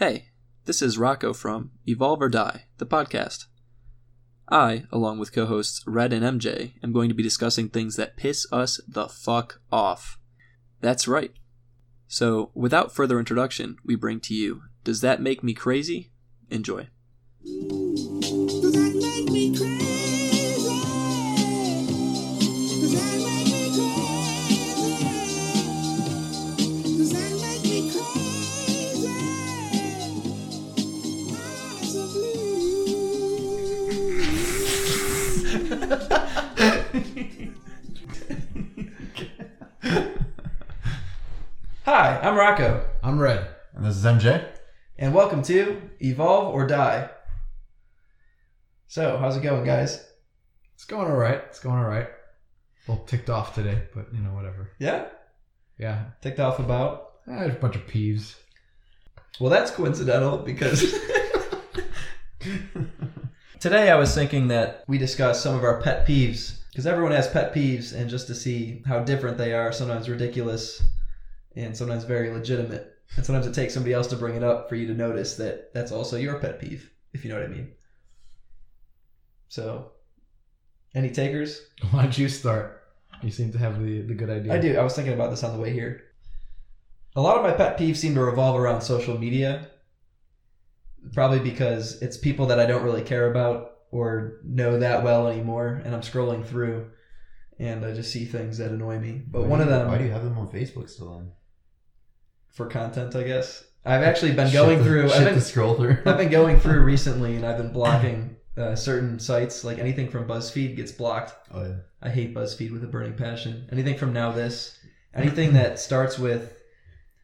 Hey, this is Rocco from Evolve or Die, the podcast. I, along with co hosts Red and MJ, am going to be discussing things that piss us the fuck off. That's right. So, without further introduction, we bring to you Does That Make Me Crazy? Enjoy. Hi, I'm Rocco, I'm red. And this is MJ. and welcome to Evolve or Die. So, how's it going, guys? It's going all right. It's going all right. A little ticked off today, but you know, whatever. Yeah? Yeah. Ticked off about? Eh, There's a bunch of peeves. Well, that's coincidental because today I was thinking that we discuss some of our pet peeves because everyone has pet peeves, and just to see how different they are, sometimes ridiculous and sometimes very legitimate. And sometimes it takes somebody else to bring it up for you to notice that that's also your pet peeve, if you know what I mean. So, any takers? Why don't you start? You seem to have the, the good idea. I do. I was thinking about this on the way here. A lot of my pet peeves seem to revolve around social media. Probably because it's people that I don't really care about or know that well anymore, and I'm scrolling through and I just see things that annoy me. But Why one do of them Why do you have them on Facebook still then? For content, I guess. I've actually been going to- through. I've been, scroll through. I've been going through recently, and I've been blocking uh, certain sites. Like anything from BuzzFeed gets blocked. Oh, yeah. I hate BuzzFeed with a burning passion. Anything from Now This, anything that starts with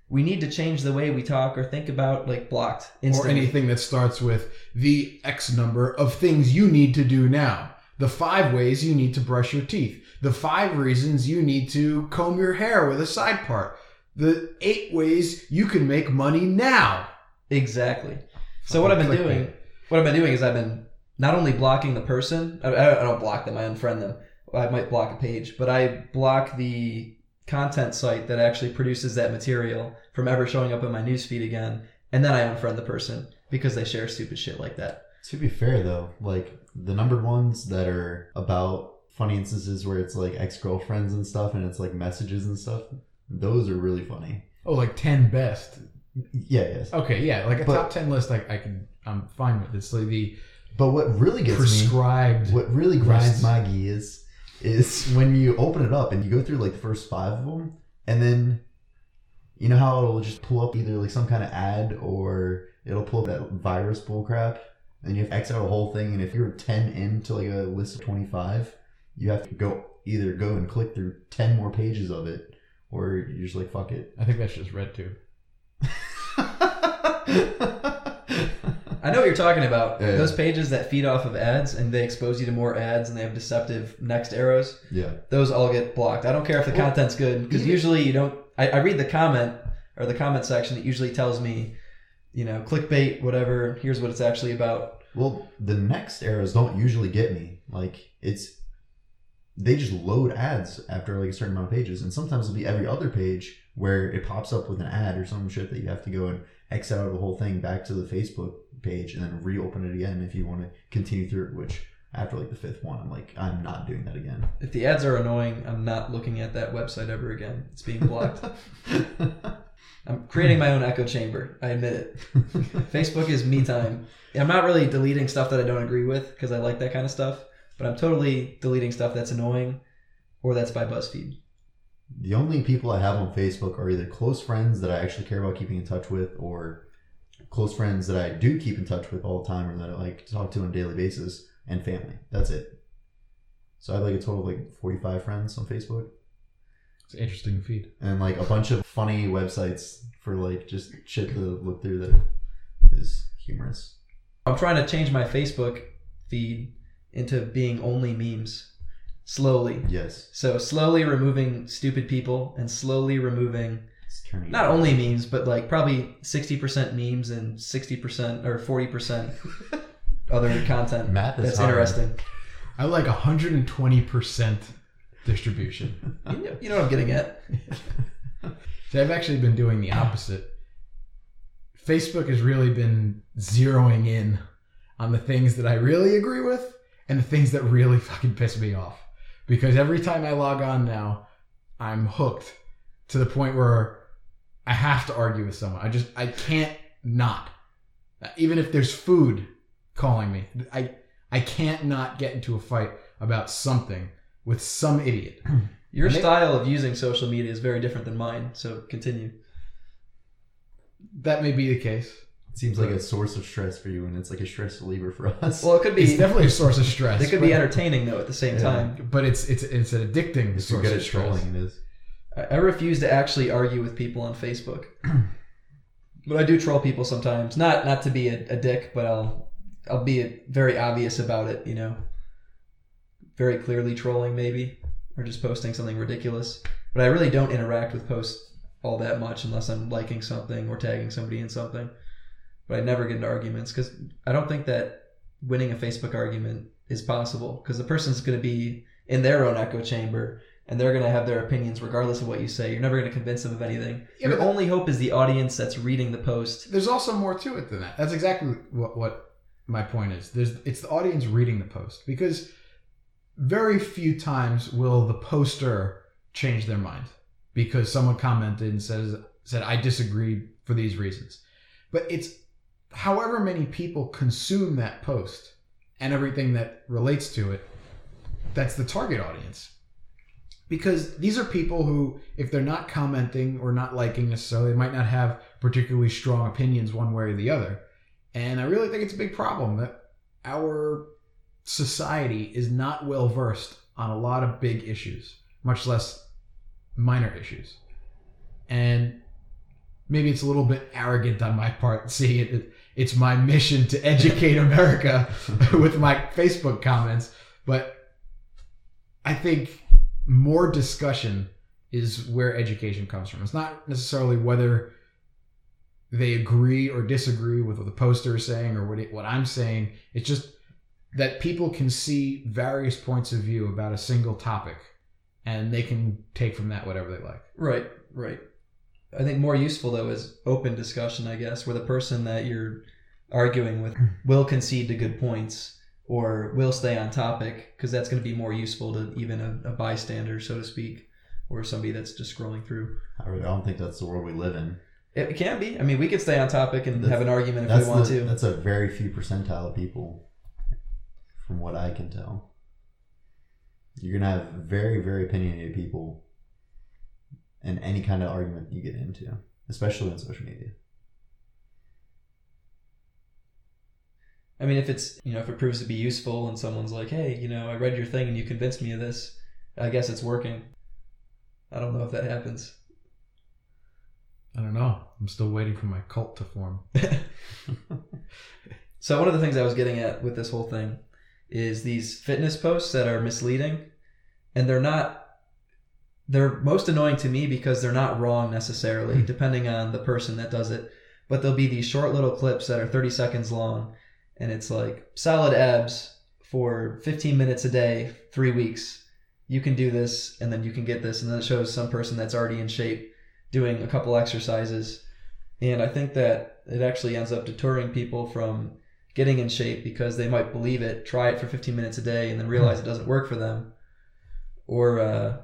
"We need to change the way we talk or think about," like blocked or anything that starts with the X number of things you need to do now. The five ways you need to brush your teeth. The five reasons you need to comb your hair with a side part. The eight ways you can make money now. Exactly. So what I've been doing, what I've been doing is I've been not only blocking the person. I, I don't block them. I unfriend them. I might block a page, but I block the content site that actually produces that material from ever showing up in my newsfeed again, and then I unfriend the person because they share stupid shit like that. To be fair though, like the numbered ones that are about funny instances where it's like ex girlfriends and stuff, and it's like messages and stuff. Those are really funny. Oh, like 10 best. Yeah, yes. Okay, yeah, like a But- top 10 list, I, I can, I'm fine with. It's like the But what really gets me, prescribed. what really grinds my gears, is when you open it up and you go through like the first five of them, and then you know how it'll just pull up either like some kind of ad or it'll pull up that virus bullcrap, and you have to X out a whole thing. And if you're ten into like a list of twenty five, you have to go either go and click through ten more pages of it, or you're just like fuck it. I think that's just red too. I know what you're talking about. Yeah. Those pages that feed off of ads and they expose you to more ads and they have deceptive next arrows. yeah. those all get blocked. I don't care if the Well, content's good because usually you don't. I, I read the comment or the comment section that usually tells me, you know, clickbait, whatever. Here's what it's actually about. Well, the next arrows don't usually get me. Like it's they just load ads after like a certain amount of pages, and sometimes it'll be every other page where it pops up with an ad or some shit that you have to go and X out of the whole thing back to the Facebook page and then reopen it again if you want to continue through it. Which after like the fifth one, I'm like, I'm not doing that again. If the ads are annoying, I'm not looking at that website ever again. It's being blocked. I'm creating my own echo chamber. I admit it. Facebook is me time. I'm not really deleting stuff that I don't agree with because I like that kind of stuff, but I'm totally deleting stuff that's annoying or that's by BuzzFeed. The only people I have on Facebook are either close friends that I actually care about keeping in touch with, or close friends that I do keep in touch with all the time, or that I like to talk to on a daily basis, and family. That's it. So I have like a total of like forty-five friends on Facebook, It's an interesting feed. and like a bunch of funny websites for like just shit to look through that is humorous. I'm trying to change my Facebook feed into being only memes slowly. Yes, So slowly removing stupid people and slowly removing it's turning. not only memes, but like probably 60% memes and 60% or 40% other content Math is that's hard. interesting. I like 120% distribution. You know, you know what I'm getting at. See, I've actually been doing the opposite. Facebook has really been zeroing in on the things that I really agree with and the things that really fucking piss me off. Because every time I log on now, I'm hooked to the point where I have to argue with someone. I just I can't not. Even if there's food calling me, I I can't not get into a fight about something with some idiot. Your they- style of using social media is very different than mine. So continue. That may be the case. It seems like a source of stress for you, and it's like a stress reliever for us. Well, it could It's be. definitely a source of stress. It could but- be entertaining though at the same Yeah. time. but it's it's it's an addicting if you're source good of at stress. trolling, it is. I, I refuse to actually argue with people on Facebook, but I do troll people sometimes. Not not to be a, a dick, but I'll I'll be very obvious about it. You know, very clearly trolling maybe, or just posting something ridiculous. But I really don't interact with posts all that much unless I'm liking something or tagging somebody in something. But I never get into arguments because I don't think that winning a Facebook argument is possible because the person's going to be in their own echo chamber and they're going to have their opinions regardless of what you say. You're never going to convince them of anything. Yeah, Your only hope is the audience that's reading the post. There's also more to it than that. That's exactly what what my point is. There's it's the audience reading the post because very few times will the poster change their mind because someone commented and says said I disagree for these reasons. But it's however many people consume that post and everything that relates to it that's the target audience. Because these are people who if they're not commenting or not liking necessarily, they might not have particularly strong opinions one way or the other. And I really think it's a big problem that our society is not well versed on a lot of big issues, much less minor issues. And maybe it's a little bit arrogant on my part, seeing it. It's my mission to educate America with my Facebook comments, but I think more discussion is where education comes from. It's not necessarily whether they agree or disagree with what the poster is saying or what it, what I'm saying. It's just that people can see various points of view about a single topic, and they can take from that whatever they like. Right, right. I think more useful though is open discussion, I guess, where the person that you're arguing with will concede to good points or will stay on topic because that's going to be more useful to even a, a bystander, so to speak, or somebody that's just scrolling through. I really- I don't think that's the world we live in. It can be. I mean, we could stay on topic and That's- have an argument if we want the- to. That's a very few percentile of people, from what I can tell. You're gonna have very, very opinionated people in any kind of argument you get into, especially on social media. I mean, if it's you know if it proves to be useful and someone's like, hey, you know, I read your thing and you convinced me of this, I guess it's working. I don't know if that happens. I don't know. I'm still waiting for my cult to form. So one of the things I was getting at with this whole thing is these fitness posts that are misleading, and they're not. They're most annoying to me because they're not wrong necessarily, depending on the person that does it. But there'll be these short little clips that are 30 seconds long, and it's like solid abs for 15 minutes a day, three weeks. You can do this, and then you can get this, and then it shows some person that's already in shape doing a couple exercises. And I think that it actually ends up deterring people from getting in shape because they might believe it, try it for 15 minutes a day, and then realize it doesn't work for them. Or, uh,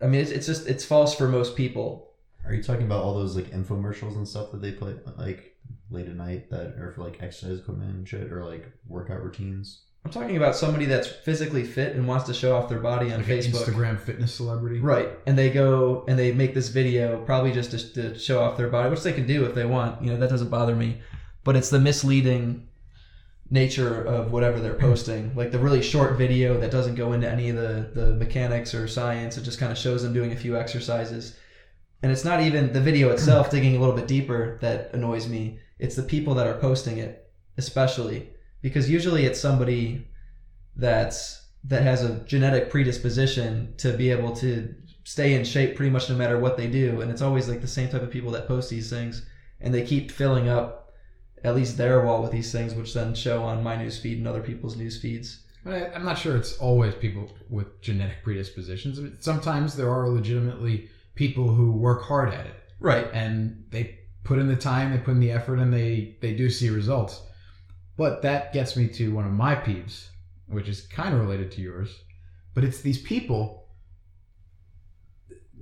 I mean, it's, it's just, it's false for most people. Are you talking about all those like infomercials and stuff that they play like late at night that are for like exercise equipment and shit or like workout routines? I'm talking about somebody that's physically fit and wants to show off their body on Like an Facebook. Instagram fitness celebrity. Right. And they go and they make this video probably just to, to show off their body, which they can do if they want. You know, that doesn't bother me. But it's the misleading nature of whatever they're posting. Like the really short video that doesn't go into any of the, the mechanics or science. It just kind of shows them doing a few exercises. And it's not even the video itself digging a little bit deeper that annoys me. It's the people that are posting it, especially. Because usually it's somebody that's that has a genetic predisposition to be able to stay in shape pretty much no matter what they do and it's always like the same type of people that post these things and they keep filling up at least their wall with these things which then show on my news feed and other people's news feeds I, I'm not sure it's always people with genetic predispositions. I mean, Sometimes there are legitimately people who work hard at it right and they put in the time, they put in the effort, and they they do see results. But that gets me to one of my peeves, which is kind of related to yours. But it's these people,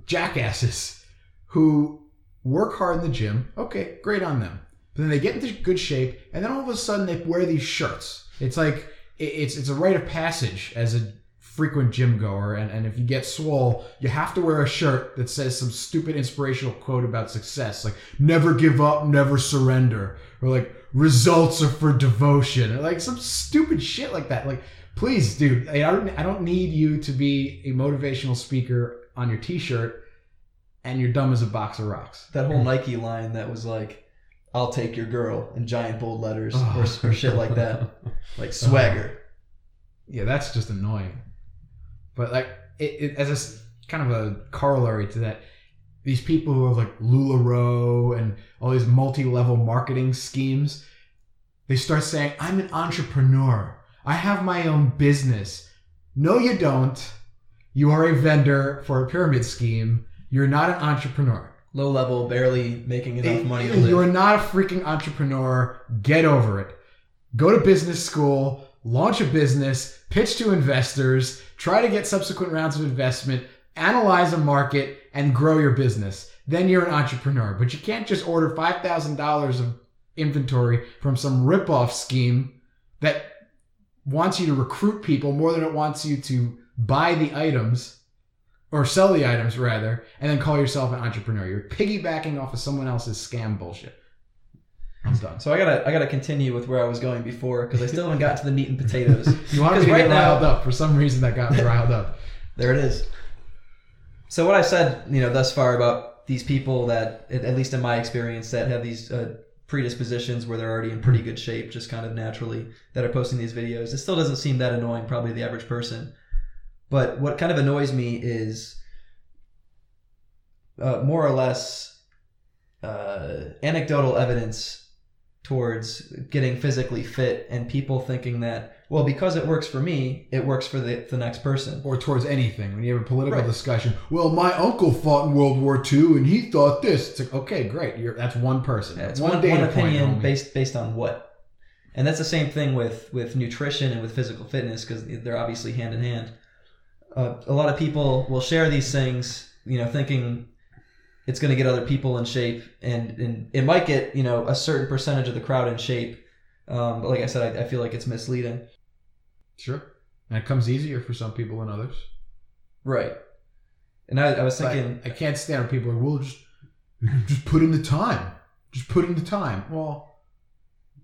jackasses, who work hard in the gym. Okay, great on them. But then they get into good shape, and then all of a sudden they wear these shirts. It's like it's it's a rite of passage as a frequent gym goer, and, and if you get swole, you have to wear a shirt that says some stupid inspirational quote about success, like "never give up, never surrender," or like "results are for devotion," or like some stupid shit like that. Like, please, dude, I don't I don't need you to be a motivational speaker on your T-shirt, and you're dumb as a box of rocks. That whole Nike line that was like, "I'll take your girl" in giant bold letters Oh. or, or shit like that, like uh-huh. swagger. Yeah, that's just annoying. But like, it, it as a kind of a corollary to that, these people who have like Lularoe and all these multi-level marketing schemes, they start saying, "I'm an entrepreneur. I have my own business." No, you don't. You are a vendor for a pyramid scheme. You're not an entrepreneur. Low level, barely making enough money You are not a freaking entrepreneur. Get over it. Go to business school, launch a business, pitch to investors, try to get subsequent rounds of investment, analyze a market, and grow your business. Then you're an entrepreneur. But you can't just order $5,000 of inventory from some ripoff scheme that wants you to recruit people more than it wants you to buy the items or sell the items rather, and then call yourself an entrepreneur. You're piggybacking off of someone else's scam bullshit. I'm done. So I gotta I gotta continue with where I was going before because I still haven't got to the meat and potatoes. You want me to right get now- riled up for some reason that got me riled up. There it is. So what I said, you know, thus far about these people that, at at least in my experience, that have these uh, predispositions where they're already in pretty good shape, just kind of naturally, that are posting these videos, it still doesn't seem that annoying, probably the average person. But what kind of annoys me is uh, more or less uh, anecdotal evidence towards getting physically fit and people thinking that, well, because it works for me, it works for the, the next person. Or towards anything. When you have a political Right. discussion, well, my uncle fought in World War II and he thought this. It's like, okay, great. You're, that's one person. Yeah, That's it's one, one data opinion point, based based on what, and that's the same thing with with nutrition and with physical fitness because they're obviously hand in hand. Uh, a lot of people will share these things, you know, thinking it's going to get other people in shape, and and it might get you know a certain percentage of the crowd in shape. Um, but like I said, I, I feel like it's misleading. Sure. And it comes easier for some people than others. Right. And I, I was But thinking, I can't stand when people are, well, just, just put in the time. Just put in the time. Well,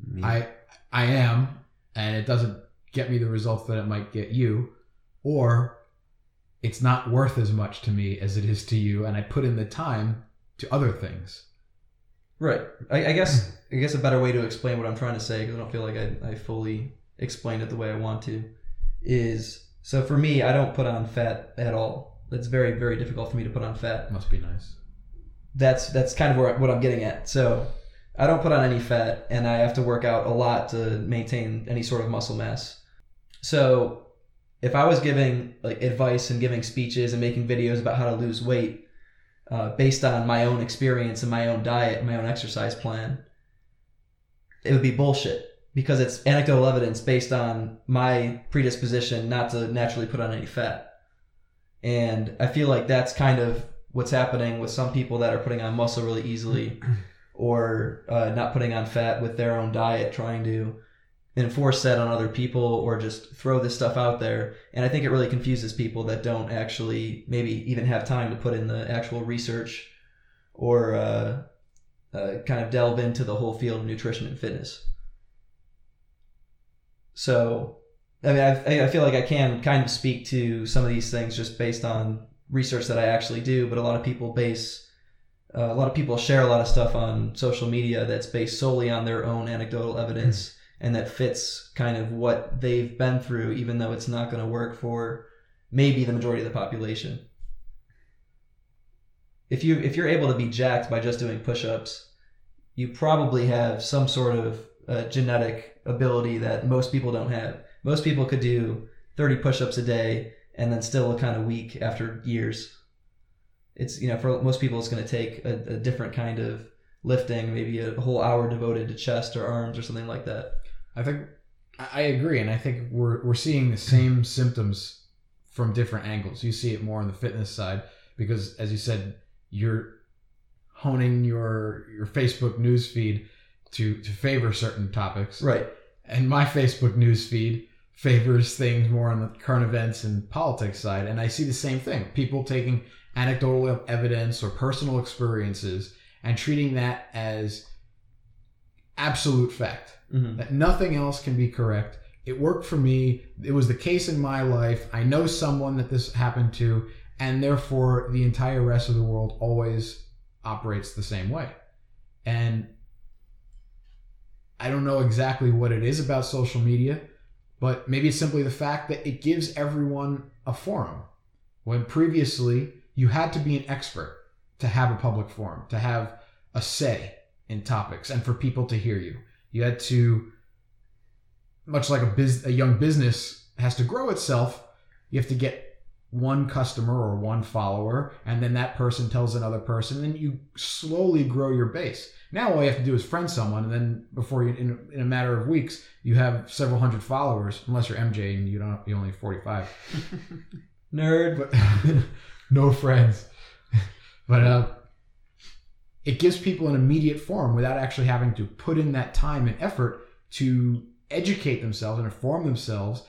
Me. I I am, and it doesn't get me the results that it might get you, or it's not worth as much to me as it is to you, and I put in the time to other things. Right. I, I guess I guess a better way to explain what I'm trying to say because I don't feel like I, I fully explained it the way I want to is so for me I don't put on fat at all. It's very very difficult for me to put on fat. Must be nice. That's that's kind of where, what I'm getting at. So I don't put on any fat and I have to work out a lot to maintain any sort of muscle mass. So if I was giving like advice and giving speeches and making videos about how to lose weight uh, based on my own experience and my own diet and my own exercise plan, it would be bullshit because it's anecdotal evidence based on my predisposition not to naturally put on any fat. And I feel like that's kind of what's happening with some people that are putting on muscle really easily or uh, not putting on fat with their own diet, trying to enforce that on other people or just throw this stuff out there. And I think it really confuses people that don't actually maybe even have time to put in the actual research or uh, uh, kind of delve into the whole field of nutrition and fitness. So, I mean, I, I feel like I can kind of speak to some of these things just based on research that I actually do, but a lot of people base, uh, a lot of people share a lot of stuff on social media that's based solely on their own anecdotal evidence and that fits kind of what they've been through, even though it's not going to work for maybe the majority of the population. If you if you're able to be jacked by just doing push-ups, you probably have some sort of uh, genetic ability that most people don't have. Most people could do 30 push-ups a day and then still look kind of weak after years. It's you know for most people it's going to take a, a different kind of lifting, maybe a whole hour devoted to chest or arms or something like that. I think I agree, and I think we're we're seeing the same symptoms from different angles. You see it more on the fitness side because, as you said, you're honing your your Facebook news feed to to favor certain topics, Right. and my Facebook news feed favors things more on the current events and politics side, and I see the same thing: people taking anecdotal evidence or personal experiences and treating that as absolute fact hmm that nothing else can be correct. It worked for me. It was the case in my life. I know someone that this happened to, and therefore the entire rest of the world always operates the same way. And I don't know exactly what it is about social media, but maybe it's simply the fact that it gives everyone a forum. When previously you had to be an expert to have a public forum, to have a say in topics, and for people to hear you. You had to, much like a biz, a young business has to grow itself. You have to get one customer or one follower, and then that person tells another person, and you slowly grow your base. Now all you have to do is friend someone, and then before you, in, in a matter of weeks, you have several hundred followers. Unless you're MJ and you don't, you only have 45 Nerd. but no friends. But uh, it gives people an immediate forum without actually having to put in that time and effort to educate themselves and inform themselves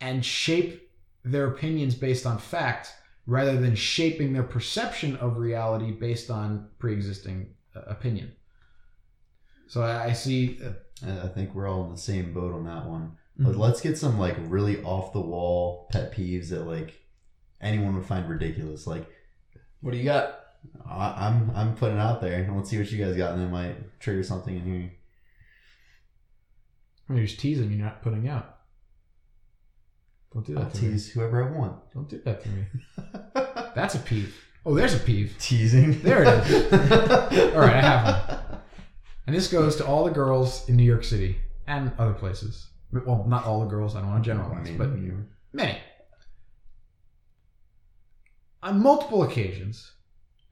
and shape their opinions based on fact rather than shaping their perception of reality based on pre-existing uh, opinion. So I, I see. Uh, I I think we're all in the same boat on that one. Mhm. But let's get some like really off the wall pet peeves that like anyone would find ridiculous. Like What do you got? I, I'm I'm putting it out there, and let's see what you guys got, and it might trigger something in here. you're just teasing. You're not putting out. Don't do I'll that to me. tease whoever I want. Don't do that to me. That's a peeve. Oh, there's a peeve. Teasing. There it is. All right, I have one. And this goes to all the girls in New York City and other places. Well, not all the girls. I don't want to generalize, but many. On multiple occasions,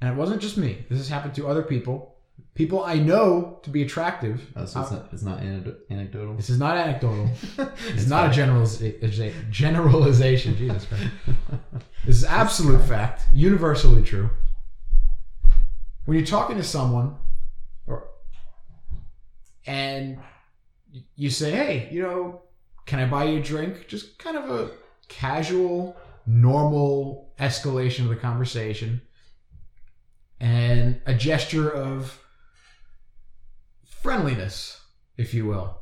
and it wasn't just me. This has happened to other people. People I know to be attractive. Oh, so it's not, it's not anecdo- anecdotal. this is not anecdotal. It's, not a generaliza- generalization. Jesus Christ. This is absolute fact, universally true. When you're talking to someone, or and you say, "Hey, you know, can I buy you a drink?" Just kind of a casual, normal escalation of the conversation, and a gesture of friendliness, if you will,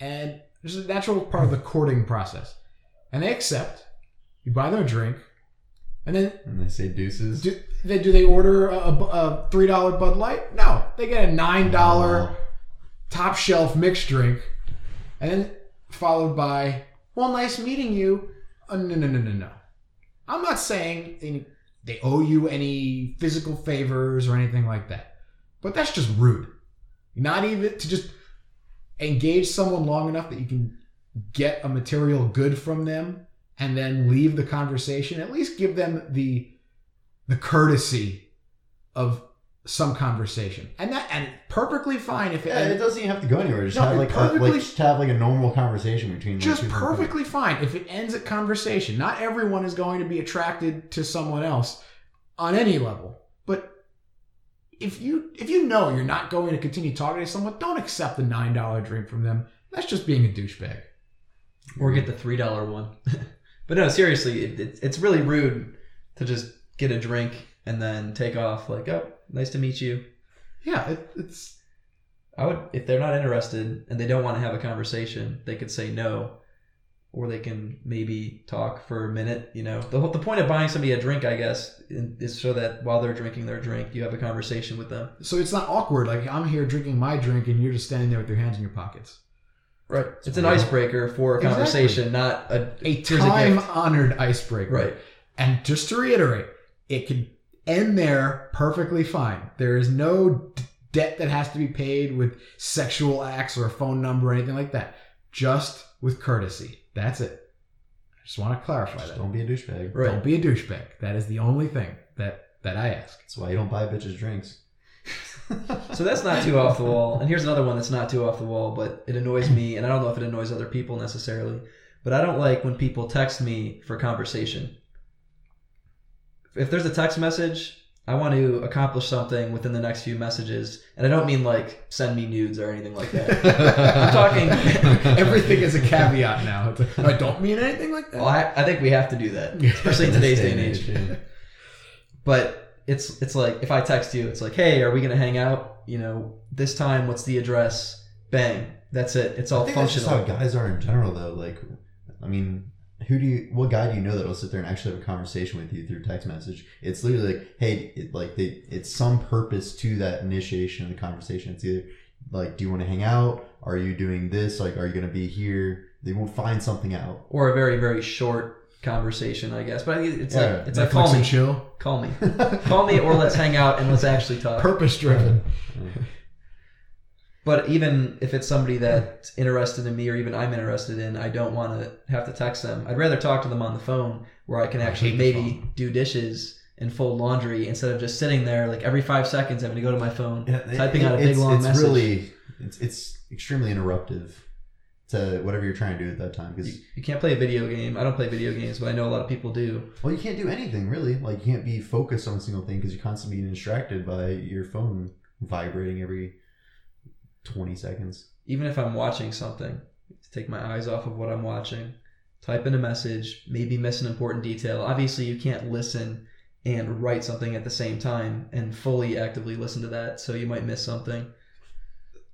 and this is a natural part of the courting process. And they accept. You buy them a drink, and then and they say deuces. do they do they order a, a, three dollar Bud Light? No, they get a nine dollar Oh. top shelf mixed drink, and then followed by well, nice meeting you. Uh, no, no, no, no, no. I'm not saying they, owe you any physical favors or anything like that, but that's just rude. Not even to just engage someone long enough that you can get a material good from them and then leave the conversation. At least give them the the courtesy of some conversation, and that and perfectly fine if it, Yeah, it doesn't even have to go anywhere. Just No, have it like a, perfectly- like just have like a normal conversation between like, just two people. perfectly fine if it ends at conversation. Not everyone is going to be attracted to someone else on any level, but if you if you know you're not going to continue talking to someone, don't accept the nine dollar drink from them. That's just being a douchebag. or get the three dollar one. but no, seriously, it, it, it's really rude to just get a drink and then take off. Like, oh, nice to meet you. Yeah, it, it's I would, if they're not interested and they don't want to have a conversation, they could say no, or they can maybe talk for a minute. You know, the whole, the point of buying somebody a drink, I guess, is so that while they're drinking their drink, you have a conversation with them. so it's not awkward. Like I'm here drinking my drink and you're just standing there with your hands in your pockets. Right. It's an real. icebreaker for a Exactly. conversation, not a A time-honored icebreaker. Right. And just to reiterate, it could end there perfectly fine. There is no d- debt that has to be paid with sexual acts or a phone number or anything like that. Just with courtesy. That's it. I just want to clarify Just that. don't be a douchebag. Right. Don't be a douchebag. That is the only thing that that I ask. That's why you don't buy bitches drinks. So that's not too off the wall. And here's another one that's not too off the wall, but it annoys me, and I don't know if it annoys other people necessarily. But I don't like when people text me for conversation. If there's a text message, I want to accomplish something within the next few messages, and I don't mean like send me nudes or anything like that. I'm talking. Everything is a caveat now. It's like, I don't mean anything like that. Well, I, I think we have to do that, especially in today's day and age. yeah. But it's it's like if I text you, it's like, hey, are we gonna hang out? You know, this time. What's the address? Bang. That's it. It's all I think that's just functional. how guys are in general, though. Like, I mean, who do you? What guy do you know that'll sit there and actually have a conversation with you through text message? It's literally like, hey, it, like they, it's some purpose to that initiation of the conversation. It's either like, do you want to hang out? Are you doing this? Like, are you going to be here? They will find something out. or a very very short conversation, I guess. But I- it's Yeah, like it's like Netflix call and me, chill. call me, call me, or let's hang out and let's actually talk. Purpose driven. But even if it's somebody that's interested in me or even I'm interested in, I don't want to have to text them. I'd rather talk to them on the phone where I can actually the maybe do dishes and fold laundry instead of just sitting there like every five seconds having to go to my phone, yeah, typing out a big it's, long it's message. really, it's it's extremely interruptive to whatever you're trying to do at that time. Because You, you can't play a video game. I don't play video games, but I know a lot of people do. well, you can't do anything really. Like, you can't be focused on a single thing because you're constantly being distracted by your phone vibrating every twenty seconds. Even if I'm watching something, take my eyes off of what I'm watching, type in a message, maybe miss an important detail. Obviously, you can't listen and write something at the same time and fully actively listen to that, so you might miss something.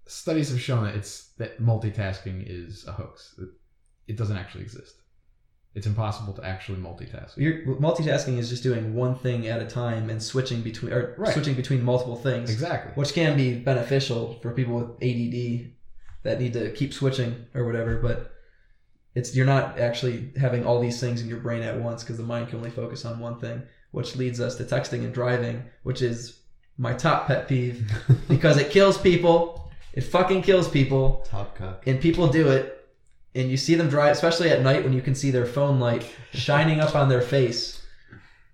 Studies have shown that it's that multitasking is a hoax. It, it doesn't actually exist. It's impossible to actually multitask. You're, multitasking is just doing one thing at a time and switching between or Right. switching between multiple things, Exactly. which can be beneficial for people with ADD that need to keep switching or whatever. But it's you're not actually having all these things in your brain at once because the mind can only focus on one thing, which leads us to texting and driving, which is my top pet peeve because it kills people. It fucking kills people Top cock. and people do it and you see them drive especially at night when you can see their phone light shining up on their face.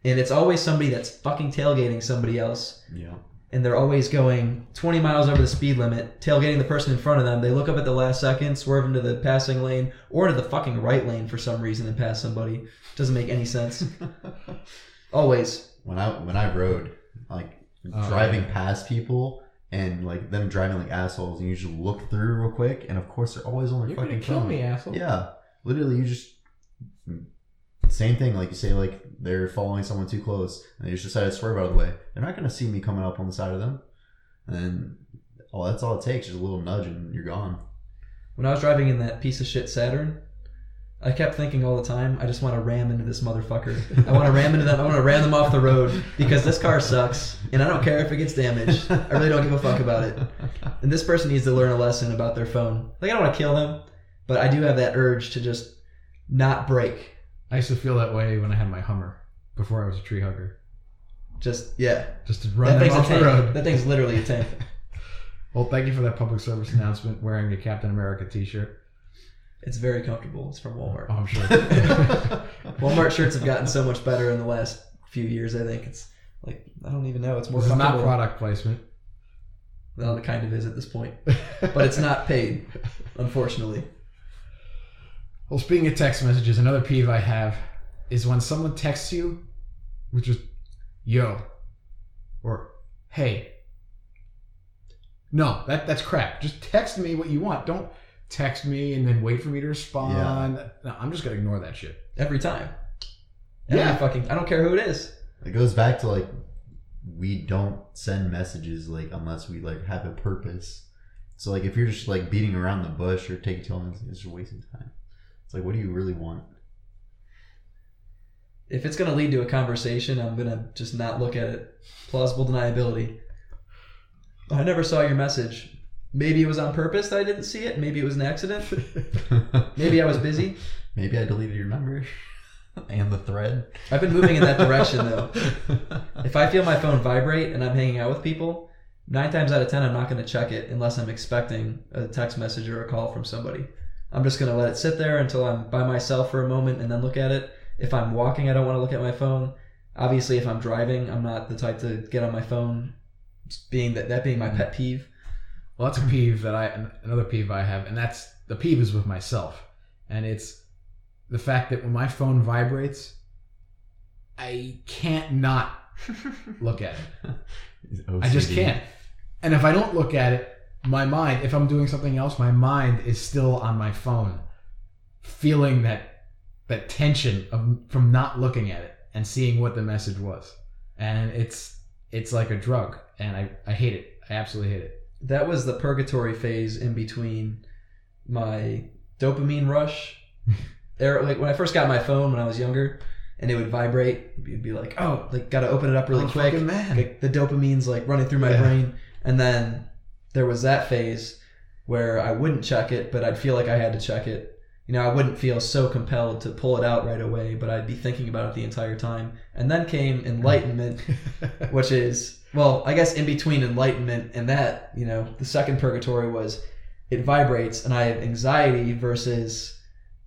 And it's always somebody that's fucking tailgating somebody else. Yeah. and they're always going 20 miles over the speed limit tailgating the person in front of them. They look up at the last second swerve into the passing lane or into the fucking right lane for some reason and pass somebody. Doesn't make any sense. Always. When I when I rode, like Oh, driving yeah. past people and like them driving like assholes, and you just look through real quick, and of course they're always on their You're fucking gonna kill phone. me, asshole. Yeah, literally, you just same thing. Like you say, like they're following someone too close, and they just decide to swerve out of the way. They're not gonna see me coming up on the side of them, and then oh, that's all it takes, just a little nudge, and you're gone. when i was driving in that piece of shit saturn I kept thinking all the time, I just want to ram into this motherfucker. I want to ram into them. I want to ram them off the road because this car sucks, and I don't care if it gets damaged. I really don't give a fuck about it. And this person needs to learn a lesson about their phone. Like I don't want to kill them, but I do have that urge to just not break. I used to feel that way when I had my Hummer before I was a tree hugger. Just yeah, Just to that run them thing's off the road. That thing's literally a tank. Well, thank you for that public service announcement. Wearing a Captain America T-shirt. It's very comfortable. It's from Walmart. Oh, I'm sure. Walmart shirts have gotten so much better in the last few years. I think it's like I don't even know. It's more this is not product placement. Well, it kind of is at this point, but it's not paid, unfortunately. Well, speaking of text messages, another peeve I have is when someone texts you which is "yo" or "hey." No, that that's crap. Just text me what you want. Don't text me and then wait for me to respond. No, I'm just gonna ignore that shit. Every time. Yeah. Yeah. Fucking. I don't care who it is. It goes back to like we don't send messages like unless we like have a purpose. So like if you're just like beating around the bush or taking too long, it's just wasting time. It's like what do you really want? If it's gonna lead to a conversation, I'm gonna just not look at it. Plausible deniability. I never saw your message. Maybe it was on purpose that I didn't see it. Maybe it was an accident. Maybe I was busy. Maybe I deleted your number and the thread. I've been moving in that direction though. If I feel my phone vibrate and I'm hanging out with people, nine times out of ten, I'm not going to check it unless I'm expecting a text message or a call from somebody. I'm just going to let it sit there until I'm by myself for a moment and then look at it. If I'm walking, I don't want to look at my phone. Obviously, if I'm driving, I'm not the type to get on my phone being that that being my pet peeve. Well, that's a peeve that I another peeve I have, and that's the peeve is with myself, and it's the fact that when my phone vibrates, I can't not look at it. I just can't. And if I don't look at it, my mind, if I'm doing something else, my mind is still on my phone, feeling that that tension of from not looking at it and seeing what the message was. And it's it's like a drug, and I I hate it. I absolutely hate it. That was the purgatory phase in between my dopamine rush. there, like when I first got my phone when I was younger, and it would vibrate, you'd be like, "Oh, like gotta open it up really Oh, quick." man. Like, the dopamine's like running through my Yeah. brain, and then there was that phase where I wouldn't check it, but I'd feel like I had to check it. You know, I wouldn't feel so compelled to pull it out right away, but I'd be thinking about it the entire time. And then came enlightenment, which is well, I guess in between enlightenment and that, you know, the second purgatory was it vibrates and I have anxiety versus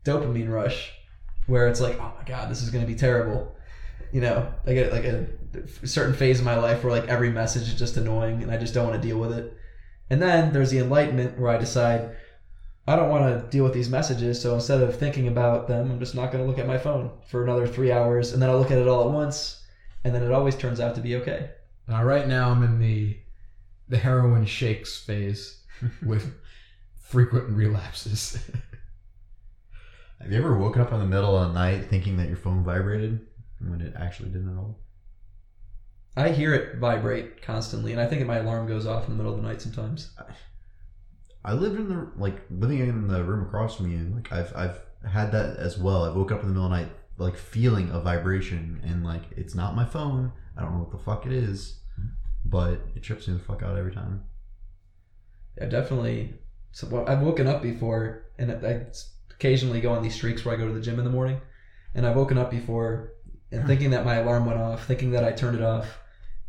dopamine rush, where it's like, oh my god, this is going to be terrible. You know, I get like a certain phase of my life where like every message is just annoying and I just don't want to deal with it. And then there's the enlightenment where I decide I don't want to deal with these messages, so instead of thinking about them, I'm just not going to look at my phone for another three hours, and then I'll look at it all at once, and then it always turns out to be okay. Uh, right now, I'm in the the heroin shakes phase with frequent relapses. Have you ever woken up in the middle of the night thinking that your phone vibrated when it actually didn't at all? I hear it vibrate constantly, and I think that my alarm goes off in the middle of the night sometimes. I lived in the like living in the room across from you. Like I've I've had that as well. I woke up in the middle of the night like feeling a vibration and like it's not my phone. I don't know what the fuck it is, but it trips me the fuck out every time. I definitely. So well, I've woken up before, and I occasionally go on these streaks where I go to the gym in the morning, and I've woken up before and thinking that my alarm went off, thinking that I turned it off,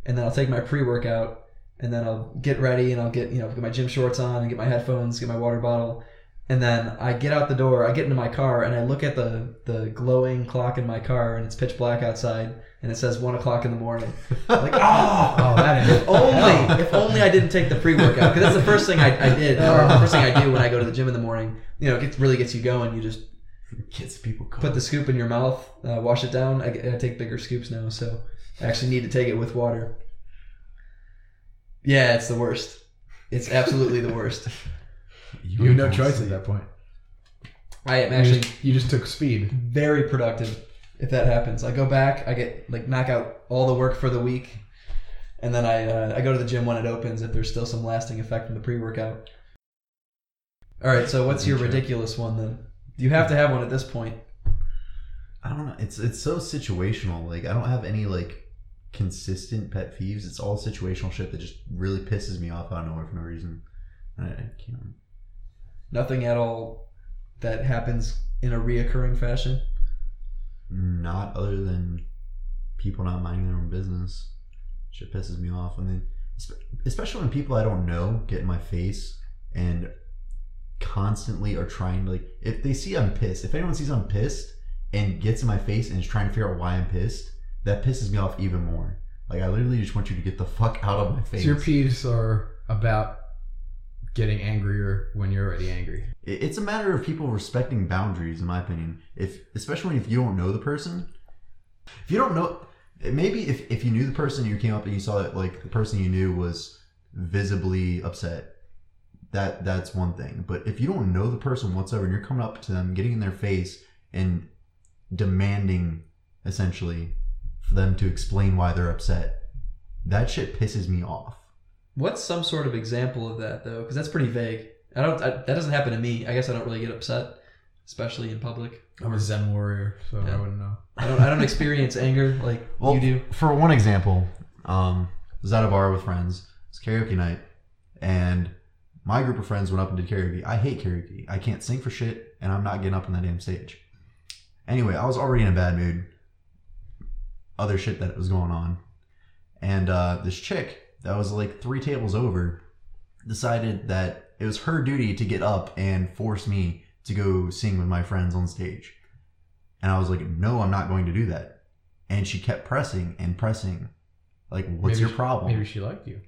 and then I'll take my pre-workout, and then I'll get ready, and I'll get you know get my gym shorts on, and get my headphones, get my water bottle, and then I get out the door, I get into my car, and I look at the the glowing clock in my car, and it's pitch black outside, and it says one o'clock in the morning. Like, oh, oh, that if only, if only I didn't take the pre-workout because that's the first thing I, I did. Or the first thing I do when I go to the gym in the morning. You know, it gets, really gets you going. You just Gets people put the scoop in your mouth, uh, wash it down. I, I take bigger scoops now, so I actually need to take it with water. Yeah, it's the worst. It's absolutely the worst. you have no choice at that point. I am You actually just, you just took speed. very productive if that happens. I go back, I get like knock out all the work for the week, and then I uh, I go to the gym when it opens if there's still some lasting effect from the pre workout. All right, so what's your ridiculous one then? You have to have one at this point. I don't know. It's it's so situational. Like I don't have any like consistent pet peeves. It's all situational shit that just really pisses me off out of nowhere for no reason. I, I can't. Nothing at all that happens in a reoccurring fashion. Not other than people not minding their own business. Shit pisses me off, and then especially when people I don't know get in my face and constantly are trying to like if they see I'm pissed. If anyone sees I'm pissed and gets in my face and is trying to figure out why I'm pissed, that pisses me off even more. Like I literally just want you to get the fuck out of my So face. your peeves are about getting angrier when you're already angry. It's a matter of people respecting boundaries, in my opinion. If especially if you don't know the person, if you don't know, maybe if if you knew the person, you came up and you saw that like the person you knew was visibly upset. That that's one thing. But if you don't know the person whatsoever, and you're coming up to them, getting in their face, and demanding essentially for them to explain why they're upset, that shit pisses me off. What's some sort of example of that though? Because that's pretty vague. I don't. I, that doesn't happen to me. I guess I don't really get upset, especially in public. I'm a Zen warrior, so Yeah. I wouldn't know. I don't. I don't experience anger like Well, you do. For one example, um, I was at a bar with friends. It's karaoke night, and my group of friends went up and did karaoke. I hate karaoke. I can't sing for shit, and I'm not getting up on that damn stage. Anyway, I was already in a bad mood. Other shit that was going on, and uh, this chick that was like three tables over decided that it was her duty to get up and force me to go sing with my friends on stage. And I was like, no, I'm not going to do that. And she kept pressing and pressing. Like, what's Maybe your she- problem? Maybe she liked you.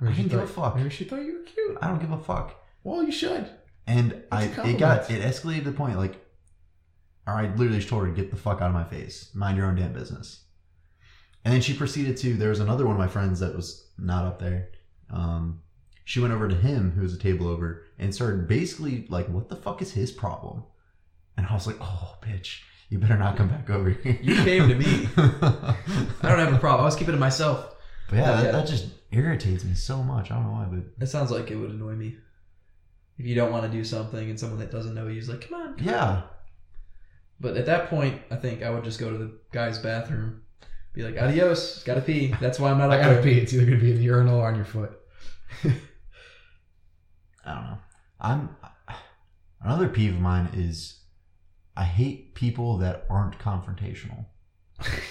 I didn't give a fuck. Maybe she thought you were cute. I don't give a fuck. Well, you should. And I, a it got, it escalated to the point like, all right, literally just told her to get the fuck out of my face, mind your own damn business. And then she proceeded to. There was another one of my friends that was not up there. Um, she went over to him, who was a table over, and started basically like, "What the fuck is his problem?" And I was like, "Oh, bitch, you better not come back over here." You came to me. I don't have a problem. I was keeping it to myself. yeah, Yeah. that, that just irritates me so much. I don't know why, but It sounds like it would annoy me. If you don't want to do something and someone that doesn't know you is like, come on. come on." yeah, But at that point, I think I would just go to the guy's bathroom, be like, adios, gotta pee. That's why I'm not I gotta there. pee. It's either gonna be in the urinal or on your foot. I don't know. I'm another peeve of mine is I hate people that aren't confrontational.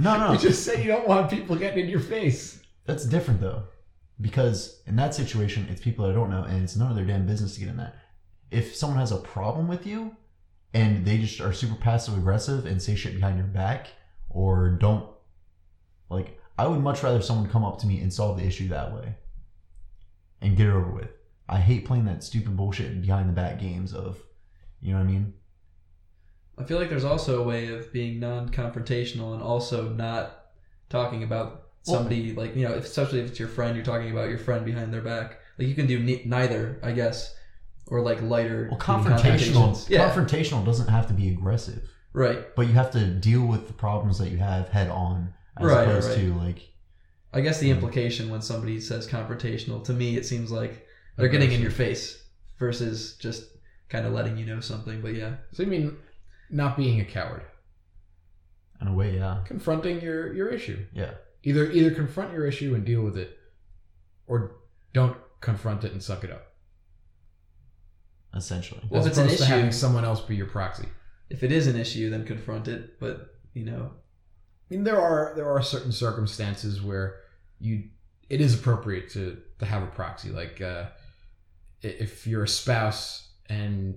No, no, You just say you don't want people getting in your face. that's different though, because in that situation, it's people I don't know, and it's none of their damn business to get in that. If someone has a problem with you, and they just are super passive aggressive and say shit behind your back, or don't like, I would much rather someone come up to me and solve the issue that way, and get it over with. I hate playing that stupid bullshit behind the back games of, you know what I mean? I feel like there's also a way of being non-confrontational and also not talking about somebody like you know, if, especially if it's your friend, you're talking about your friend behind their back. Like you can do ne- neither, I guess, or like lighter. Well, confrontational. confrontations. Yeah, Confrontational doesn't have to be aggressive, right. but you have to deal with the problems that you have head on, as Right, opposed right. to like, I guess the implication when somebody says confrontational, to me, it seems like they're getting in your face versus just kind of letting you know something. But yeah, So you mean not being a coward, in a way, yeah, confronting your your issue. yeah. Either either confront your issue and deal with it, or don't confront it and suck it up. Essentially, Well, As if it's an opposed to issue- having someone else be your proxy. If it is an issue, then confront it. But you know, I mean, there are there are certain circumstances where you it is appropriate to to have a proxy. Like uh, if you're a spouse and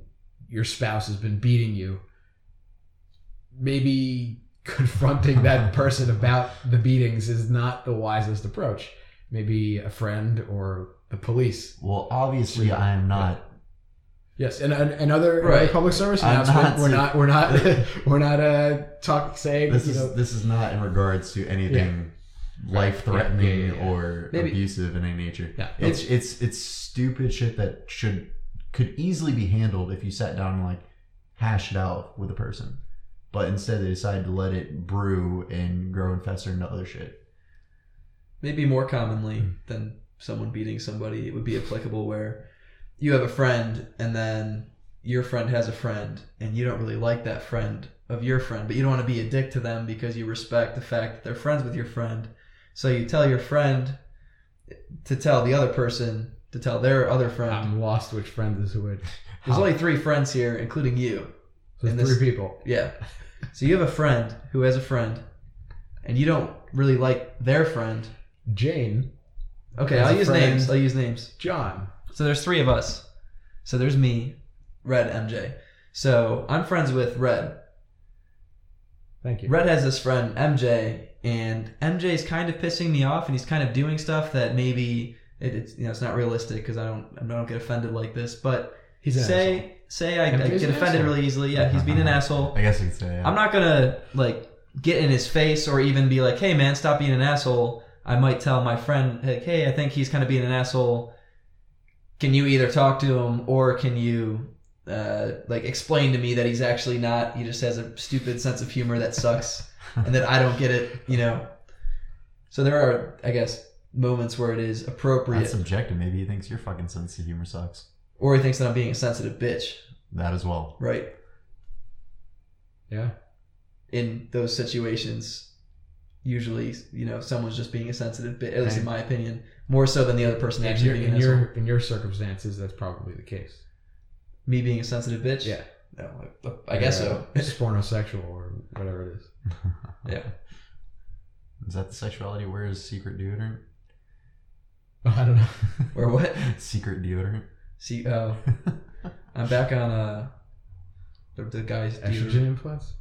your spouse has been beating you, maybe confronting that person about the beatings is not the wisest approach. Maybe a friend or the police. well, obviously, I am not. Yes, and another, Right. another public service announcement. we're not we're not we're not uh talk saying This is know this is not in regards to anything life threatening Yeah, yeah, yeah. or Maybe- abusive in any nature. Yeah. It's it's it's stupid shit that should could easily be handled if you sat down and like hash it out with a person. But instead they decided to let it brew and grow and fester into other shit. maybe more commonly than someone beating somebody, it would be applicable where you have a friend and then your friend has a friend and you don't really like that friend of your friend, but you don't want to be a dick to them because you respect the fact that they're friends with your friend. So you tell your friend to tell the other person to tell their other friend. I'm lost which friend is which. There's only three friends here, including you. So there's this- three people. Yeah. So you have a friend who has a friend, and you don't really like their friend. Jane, Okay, I'll use friend. names. I'll use names. John. So there's three of us. So there's me, Red, MJ. So I'm friends with Red. Thank you. Red has this friend MJ, and MJ's kind of pissing me off, and he's kind of doing stuff that maybe it, it's you know it's not realistic because I don't I don't get offended like this. But He's an say asshole. say I, I get offended asshole. really easily. Yeah, he's being an asshole. I guess you could say yeah. I'm not gonna like get in his face or even be like, "Hey, man, stop being an asshole." I might tell my friend, like, "Hey, I think he's kind of being an asshole. Can you either talk to him or can you uh, like explain to me that he's actually not? He just has a stupid sense of humor that sucks, and that I don't get it. You know." So there are, I guess, moments where it is appropriate, That's subjective. Maybe he thinks your fucking sense of humor sucks. or he thinks that I'm being a sensitive bitch, That as well. right? Yeah. in those situations, usually, you know, someone's just being a sensitive bit, at least in my opinion, more so than the other person In actually your, being in an asshole. your in your circumstances, that's probably the case. Me being a sensitive bitch? Yeah. No, I, I guess so. You're, uh, pornosexual or whatever it is. yeah. Is that the sexuality? Where is secret deodorant? Oh, I don't know. Or what? secret deodorant. See, oh, I'm back on uh, the, the guy's Estrogen implants.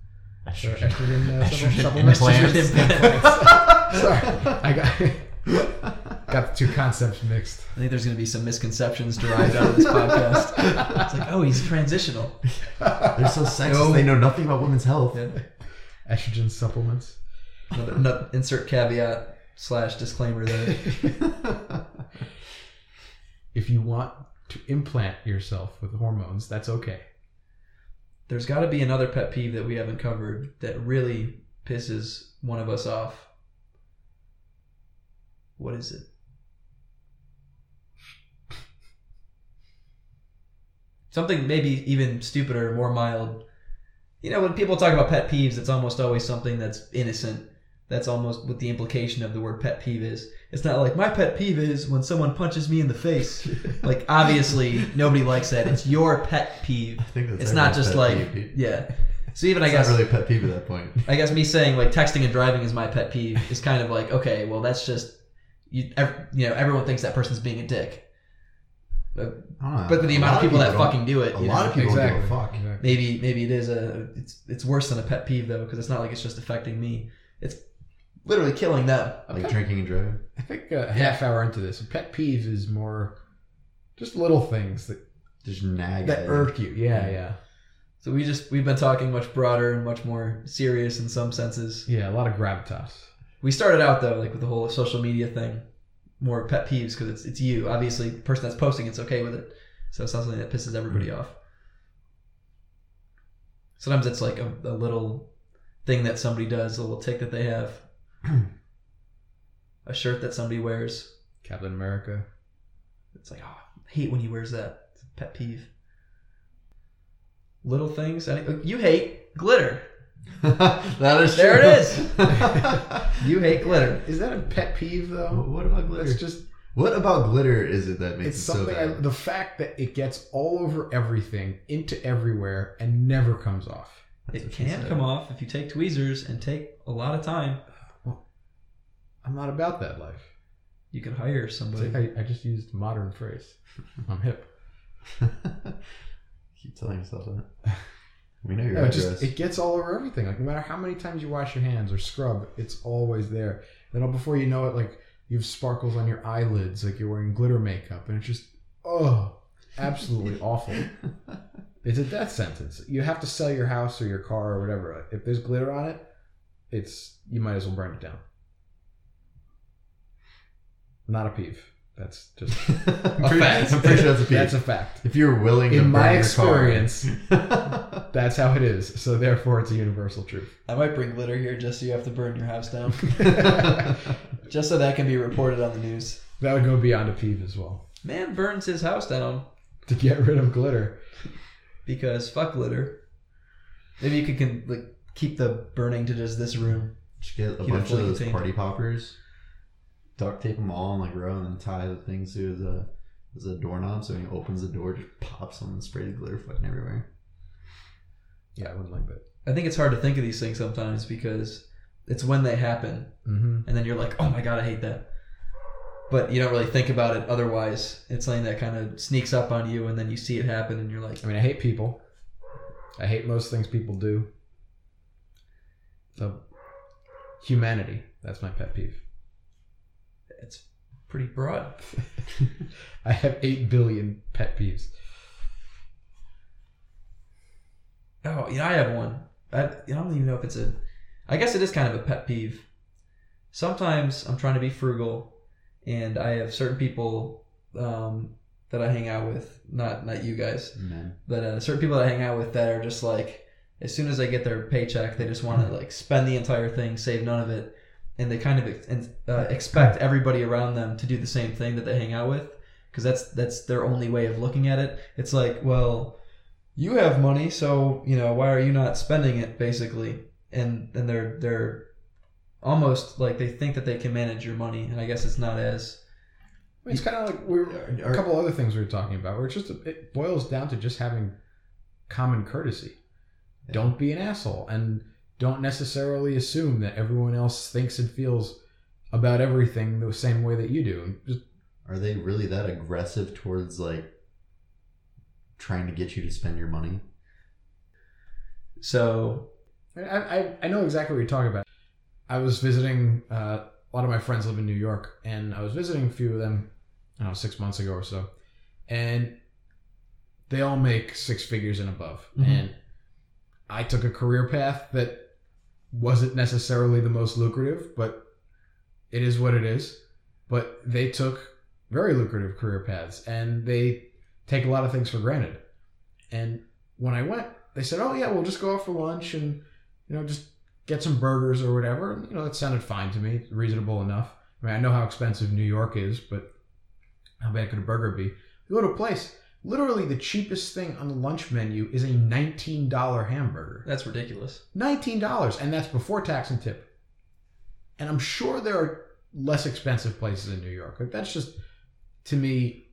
Or Estrogen. estrogen, uh, Estrogen supplements. implants. Sorry, I got. Got the two concepts mixed. I think there's going to be some misconceptions derived out of this podcast. It's like, oh, he's transitional. They're so sexist. No. They know nothing about women's health. Yeah. Estrogen supplements. Another- another- insert caveat slash disclaimer there. If you want to implant yourself with hormones, that's okay. There's got to be another pet peeve that we haven't covered that really pisses one of us off. What is it? Something maybe even stupider, more mild. You know, when people talk about pet peeves, it's almost always something that's innocent. That's almost what the implication of the word pet peeve is. It's not like my pet peeve is when someone punches me in the face. like obviously nobody likes that. It's your pet peeve. I think that's It's not just pet like peeve. yeah. So even I guess not really a pet peeve at that point. I guess me saying like texting and driving is my pet peeve is kind of like okay, well that's just you. Ev- you know, everyone thinks that person's being a dick, but, know. but the A amount lot of people that fucking do it, A you lot know, of people exactly. don't give a fuck. Exactly. maybe maybe it is a it's it's worse than a pet peeve though because it's not like it's just affecting me. It's literally killing them. Like drinking and driving. I think uh, a half hour into this, a pet peeve is more just little things that, Just nag that at you. irk you. Yeah, yeah. So we just we've been talking much broader and much more serious in some senses. Yeah, a lot of gravitas. We started out though like with the whole social media thing, more pet peeves because it's it's you. Obviously, the person that's posting it's okay with it, so it's not something that pisses everybody mm-hmm. off. Sometimes it's like a, a little thing that somebody does, a little tick that they have, a shirt that somebody wears. Captain America. It's like, oh, I hate when he wears that. It's a pet peeve. Little things. Any, you hate glitter. that is There true. it is. You hate glitter. Is that a pet peeve though? what about glitter? That's just What about glitter is it that makes it's it so something I, bad? the fact that it gets all over everything, into everywhere, and never comes off. That's It can said. come off if you take tweezers and take a lot of time. I'm not about that life. You can hire somebody. like I, I just used modern phrase. I'm hip. Keep telling yourself that. We know your No, it address. just it gets all over everything. Like no matter how many times you wash your hands or scrub, it's always there. Then before you know it, like you have sparkles on your eyelids, like you're wearing glitter makeup, and it's just oh, absolutely awful. It's a death sentence. You have to sell your house or your car or whatever. If there's glitter on it, it's you might as well burn it down. Not a peeve. That's just I'm pretty, fact. I'm pretty sure that's a peeve. that's a fact. if you're willing to In my burn your car- experience, that's how it is. So therefore, it's a universal truth. I might bring glitter here just so you have to burn your house down. just so that can be reported on the news. That would go beyond a peeve as well. Man burns his house down To get rid of glitter. because fuck glitter. Maybe you could can, like keep the burning to just this room. Just get a Keep bunch of those contained. party poppers, duct tape them all in like row, and then tie the things to the a doorknob. So when he opens the door, just pops them and spray the glitter fucking everywhere. Yeah, I wouldn't like that. I think it's hard to think of these things sometimes because it's when they happen Mm-hmm. and then you're like, oh my god, I hate that. But you don't really think about it otherwise. It's something that kind of sneaks up on you and then you see it happen and you're like, I mean, I hate people. I hate most things people do. So, humanity. That's my pet peeve. It's pretty broad. I have 8 billion pet peeves. Oh, you know, I have one. I, I don't even know if it's a. I guess it is kind of a pet peeve. Sometimes I'm trying to be frugal, and I have certain people um, that I hang out with. Not not you guys, but uh, certain people that I hang out with that are just like, as soon as they get their paycheck, they just want to like spend the entire thing, save none of it, and they kind of ex- and, uh, expect everybody around them to do the same thing that they hang out with, because that's that's their only way of looking at it. It's like, well, you have money, so you know why are you not spending it, basically, and and they're they're almost like they think that they can manage your money, and I guess it's not as I mean, it's kind of like we were, a couple other things we were talking about. Where it's just it boils down to just having common courtesy. Don't be an asshole, and don't necessarily assume that everyone else thinks and feels about everything the same way that you do. Just are they really that aggressive towards like trying to get you to spend your money? so. I, I, I know exactly what you're talking about. I was visiting uh, a lot of my friends live in New York, and I was visiting a few of them, I don't know, six months ago or so, and they all make six figures and above. Mhm. And I took a career path that wasn't necessarily the most lucrative, but it is what it is. But they took very lucrative career paths, and they take a lot of things for granted. And when I went, they said, "Oh yeah, we'll just go out for lunch and you know just get some burgers or whatever." And, you know, that sounded fine to me, reasonable enough. I mean, I know how expensive New York is, but how bad could a burger be? You go to a place, literally the cheapest thing on the lunch menu is a nineteen dollar hamburger. That's ridiculous. Nineteen dollars, and that's before tax and tip. And I'm sure there are less expensive places in New York. Like that's just to me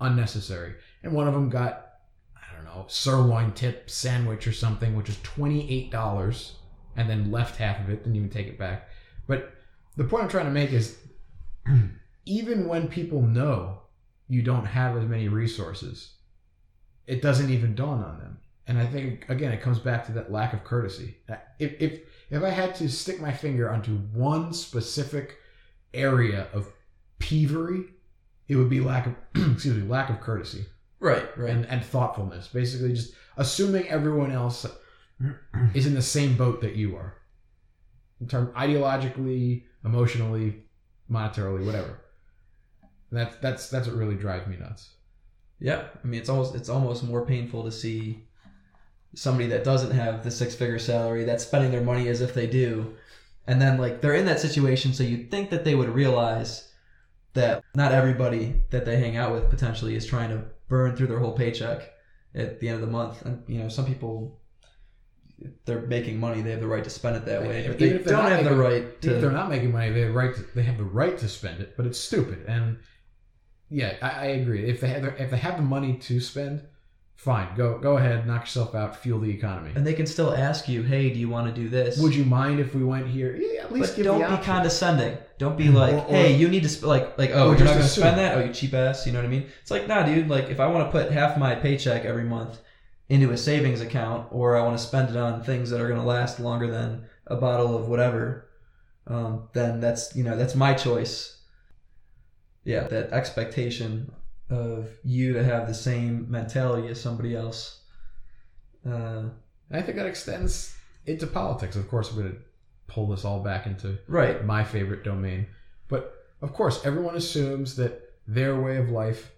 unnecessary. And one of them got I don't know sirloin tip sandwich or something, which is twenty eight dollars, and then left half of it, didn't even take it back. But the point I'm trying to make is, even when people know you don't have as many resources, it doesn't even dawn on them. And I think again, it comes back to that lack of courtesy. If if if I had to stick my finger onto one specific area of peevery, it would be lack of excuse me lack of courtesy Right, right. and, and thoughtfulness. Basically, just assuming everyone else is in the same boat that you are, in terms ideologically, emotionally, monetarily, whatever. That's that's that's what really drives me nuts. Yeah, I mean it's almost it's almost more painful to see somebody that doesn't have the six figure salary that's spending their money as if they do, and then like they're in that situation, so you'd think that they would realize that not everybody that they hang out with potentially is trying to burn through their whole paycheck at the end of the month, and you know some people. They're making money; they have the right to spend it that way. They if they're don't have the making- right If they're not making money, they have right. To, they have the right to spend it, but it's stupid. And yeah, I, I agree. If they have if they have the money to spend, fine. Go go ahead, knock yourself out, fuel the economy. And they can still ask you, "Hey, do you want to do this?" Would you mind if we went here? Yeah, at least but give don't the be option. condescending. Don't be like, Or- or- "Hey, you need to sp-, like like oh, you're not going to assume. spend that? Oh, you cheap ass." You know what I mean? It's like, nah, dude. Like, if I want to put half my paycheck every month into a savings account, or I want to spend it on things that are going to last longer than a bottle of whatever, um, then that's you know that's my choice. Yeah, that expectation of you to have the same mentality as somebody else. Uh, I think that extends into politics. Of course, we're going to pull this all back into right. my favorite domain. But of course, everyone assumes that their way of life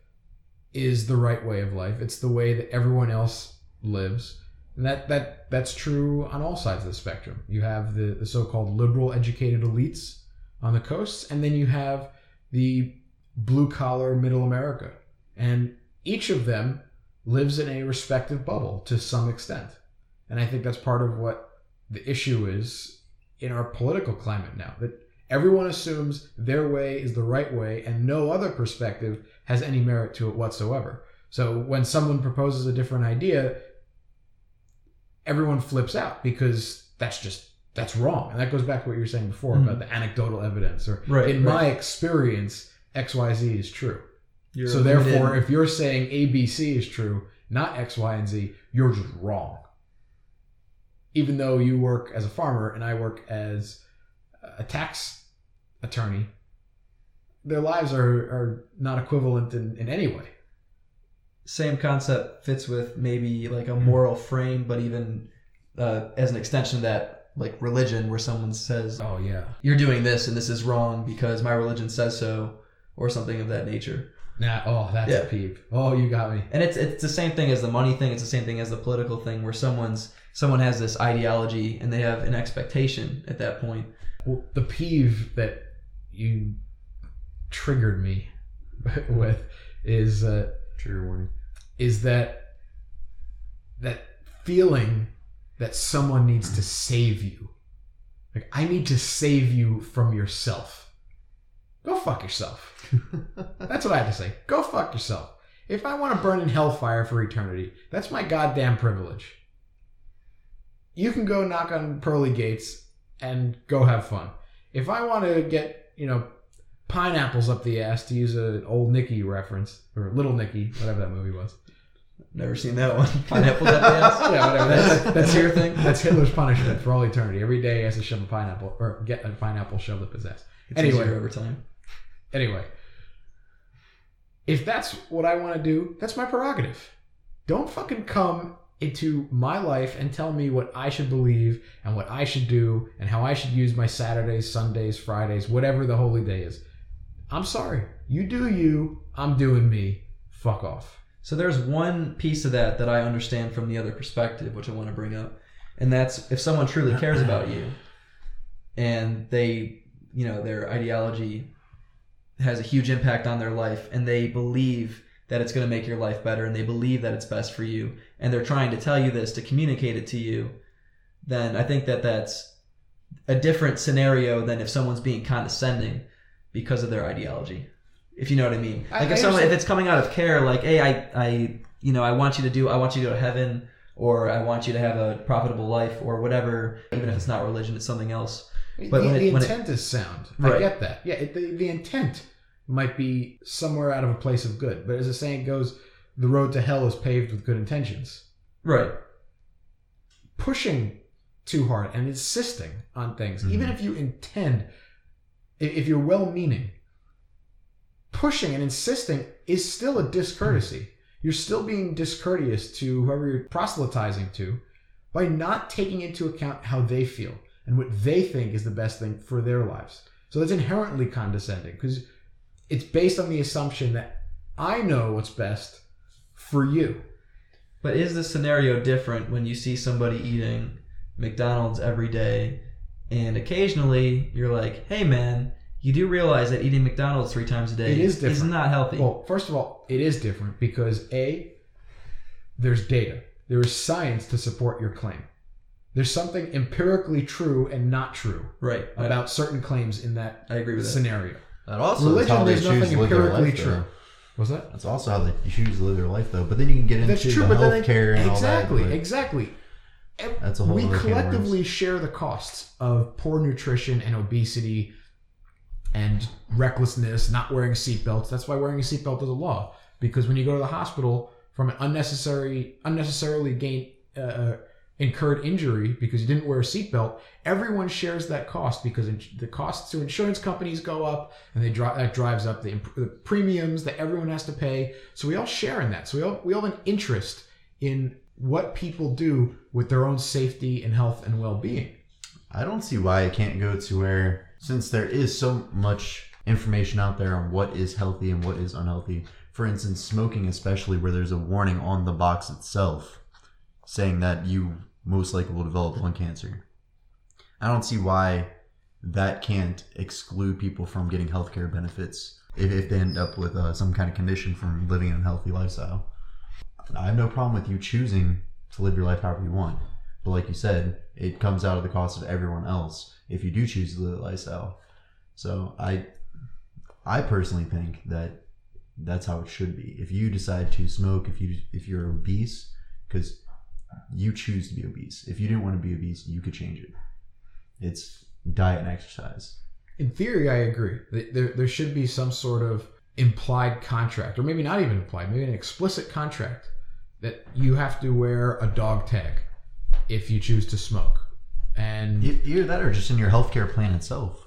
is the right way of life. It's the way that everyone else lives. And that, that that's true on all sides of the spectrum. You have the, the so-called liberal educated elites on the coasts, and then you have the blue collar middle America. And each of them lives in a respective bubble to some extent. And I think that's part of what the issue is in our political climate now that everyone assumes their way is the right way and no other perspective has any merit to it whatsoever. So when someone proposes a different idea, everyone flips out because that's just that's wrong. And that goes back to what you were saying before Mhm. about the anecdotal evidence or Right, in right. my experience XYZ is true. You're so limited- therefore if you're saying ABC is true, not X, Y, and Z, you're just wrong. Even though you work as a farmer and I work as a tax attorney, their lives are, are not equivalent in, in any way. same concept fits with maybe like a moral frame, but even uh, as an extension of that, like religion, where someone says, Oh yeah. "You're doing this and this is wrong because my religion says so," or something of that nature. Nah, oh, that's Yeah. a peep. Oh, you got me. And it's it's the same thing as the money thing. It's the same thing as the political thing, where someone's someone has this ideology and they have an expectation at that point. Well, the peeve that you triggered me with is uh, Trigger warning. is that that feeling that someone needs to save you. Like I need to save you from yourself. Go fuck yourself. That's what I have to say. Go fuck yourself. If I want to burn in hellfire for eternity, that's my goddamn privilege. You can go knock on pearly gates and go have fun. If I want to get, you know, pineapples up the ass to use an old Nicky reference or Little Nicky, whatever that movie was. Never seen that one. Pineapples up the. Yeah, whatever. That's, that's, your thing. That's Hitler's punishment for all eternity. Every day he has to shove a pineapple or get a pineapple shoved up his ass. It's Anyway. easier over time. Anyway, if that's what I want to do, that's my prerogative. Don't fucking come into my life and tell me what I should believe and what I should do and how I should use my Saturdays, Sundays, Fridays, whatever the holy day is. I'm sorry. You do you. I'm doing me. Fuck off. So there's one piece of that that I understand from the other perspective, which I want to bring up, and that's if someone truly cares about you, and they, you know, their ideology has a huge impact on their life, and they believe that it's going to make your life better, and they believe that it's best for you, and they're trying to tell you this to communicate it to you, then I think that that's a different scenario than if someone's being condescending because of their ideology. If you know what I mean. Like I if someone if it's coming out of care, like, hey, I I you know, I want you to do I want you to go to heaven or I want you to have a profitable life or whatever, even if it's not religion, it's something else. But the, when it- the when it- intent is sound. Right. I get that. Yeah, it, the, the intent might be somewhere out of a place of good. But as the saying goes, the road to hell is paved with good intentions. Right. Pushing too hard and insisting on things, Mhm. even if you intend, if you're well meaning, pushing and insisting is still a discourtesy. You're still being discourteous to whoever you're proselytizing to by not taking into account how they feel and what they think is the best thing for their lives. So that's inherently condescending because it's based on the assumption that I know what's best for you. But is the scenario different when you see somebody eating McDonald's every day and occasionally you're like, hey man, you do realize that eating McDonald's three times a day It is different. not healthy. Well, first of all, it is different because A, there's data. There is science to support your claim. There's something empirically true and not true right. I, about certain claims in that I agree with scenario. That also is Religion, there's nothing to live their empirically life, true. though. Was that? That's also how they choose to live their life, though. But then you can get into That's true, the but then healthcare and exactly, all that. but exactly. That's a whole we other can of worms. collectively share the costs of poor nutrition and obesity and recklessness, not wearing seatbelts. That's why wearing a seatbelt is a law. Because when you go to the hospital from an unnecessary, unnecessarily gain, uh, incurred injury because you didn't wear a seatbelt, everyone shares that cost because the costs to insurance companies go up, and they dri- that drives up the, the premiums that everyone has to pay. So we all share in that. So we all we all have an interest in what people do with their own safety and health and well-being. I don't see why it can't go to where, since there is so much information out there on what is healthy and what is unhealthy. For instance, smoking, especially where there's a warning on the box itself saying that you most likely will develop lung cancer. I don't see why that can't exclude people from getting healthcare benefits if, if they end up with uh, some kind of condition from living an unhealthy lifestyle. I have no problem with you choosing to live your life however you want. But like you said, it comes out of the cost of everyone else if you do choose to live lifestyle. So I I personally think that that's how it should be. If you decide to smoke, if you if you're obese, because you choose to be obese. If you didn't want to be obese, you could change it. It's diet and exercise. In theory, I agree. Th- There, there should be some sort of implied contract, or maybe not even implied, maybe an explicit contract that you have to wear a dog tag if you choose to smoke. And Either that or just in your healthcare plan itself.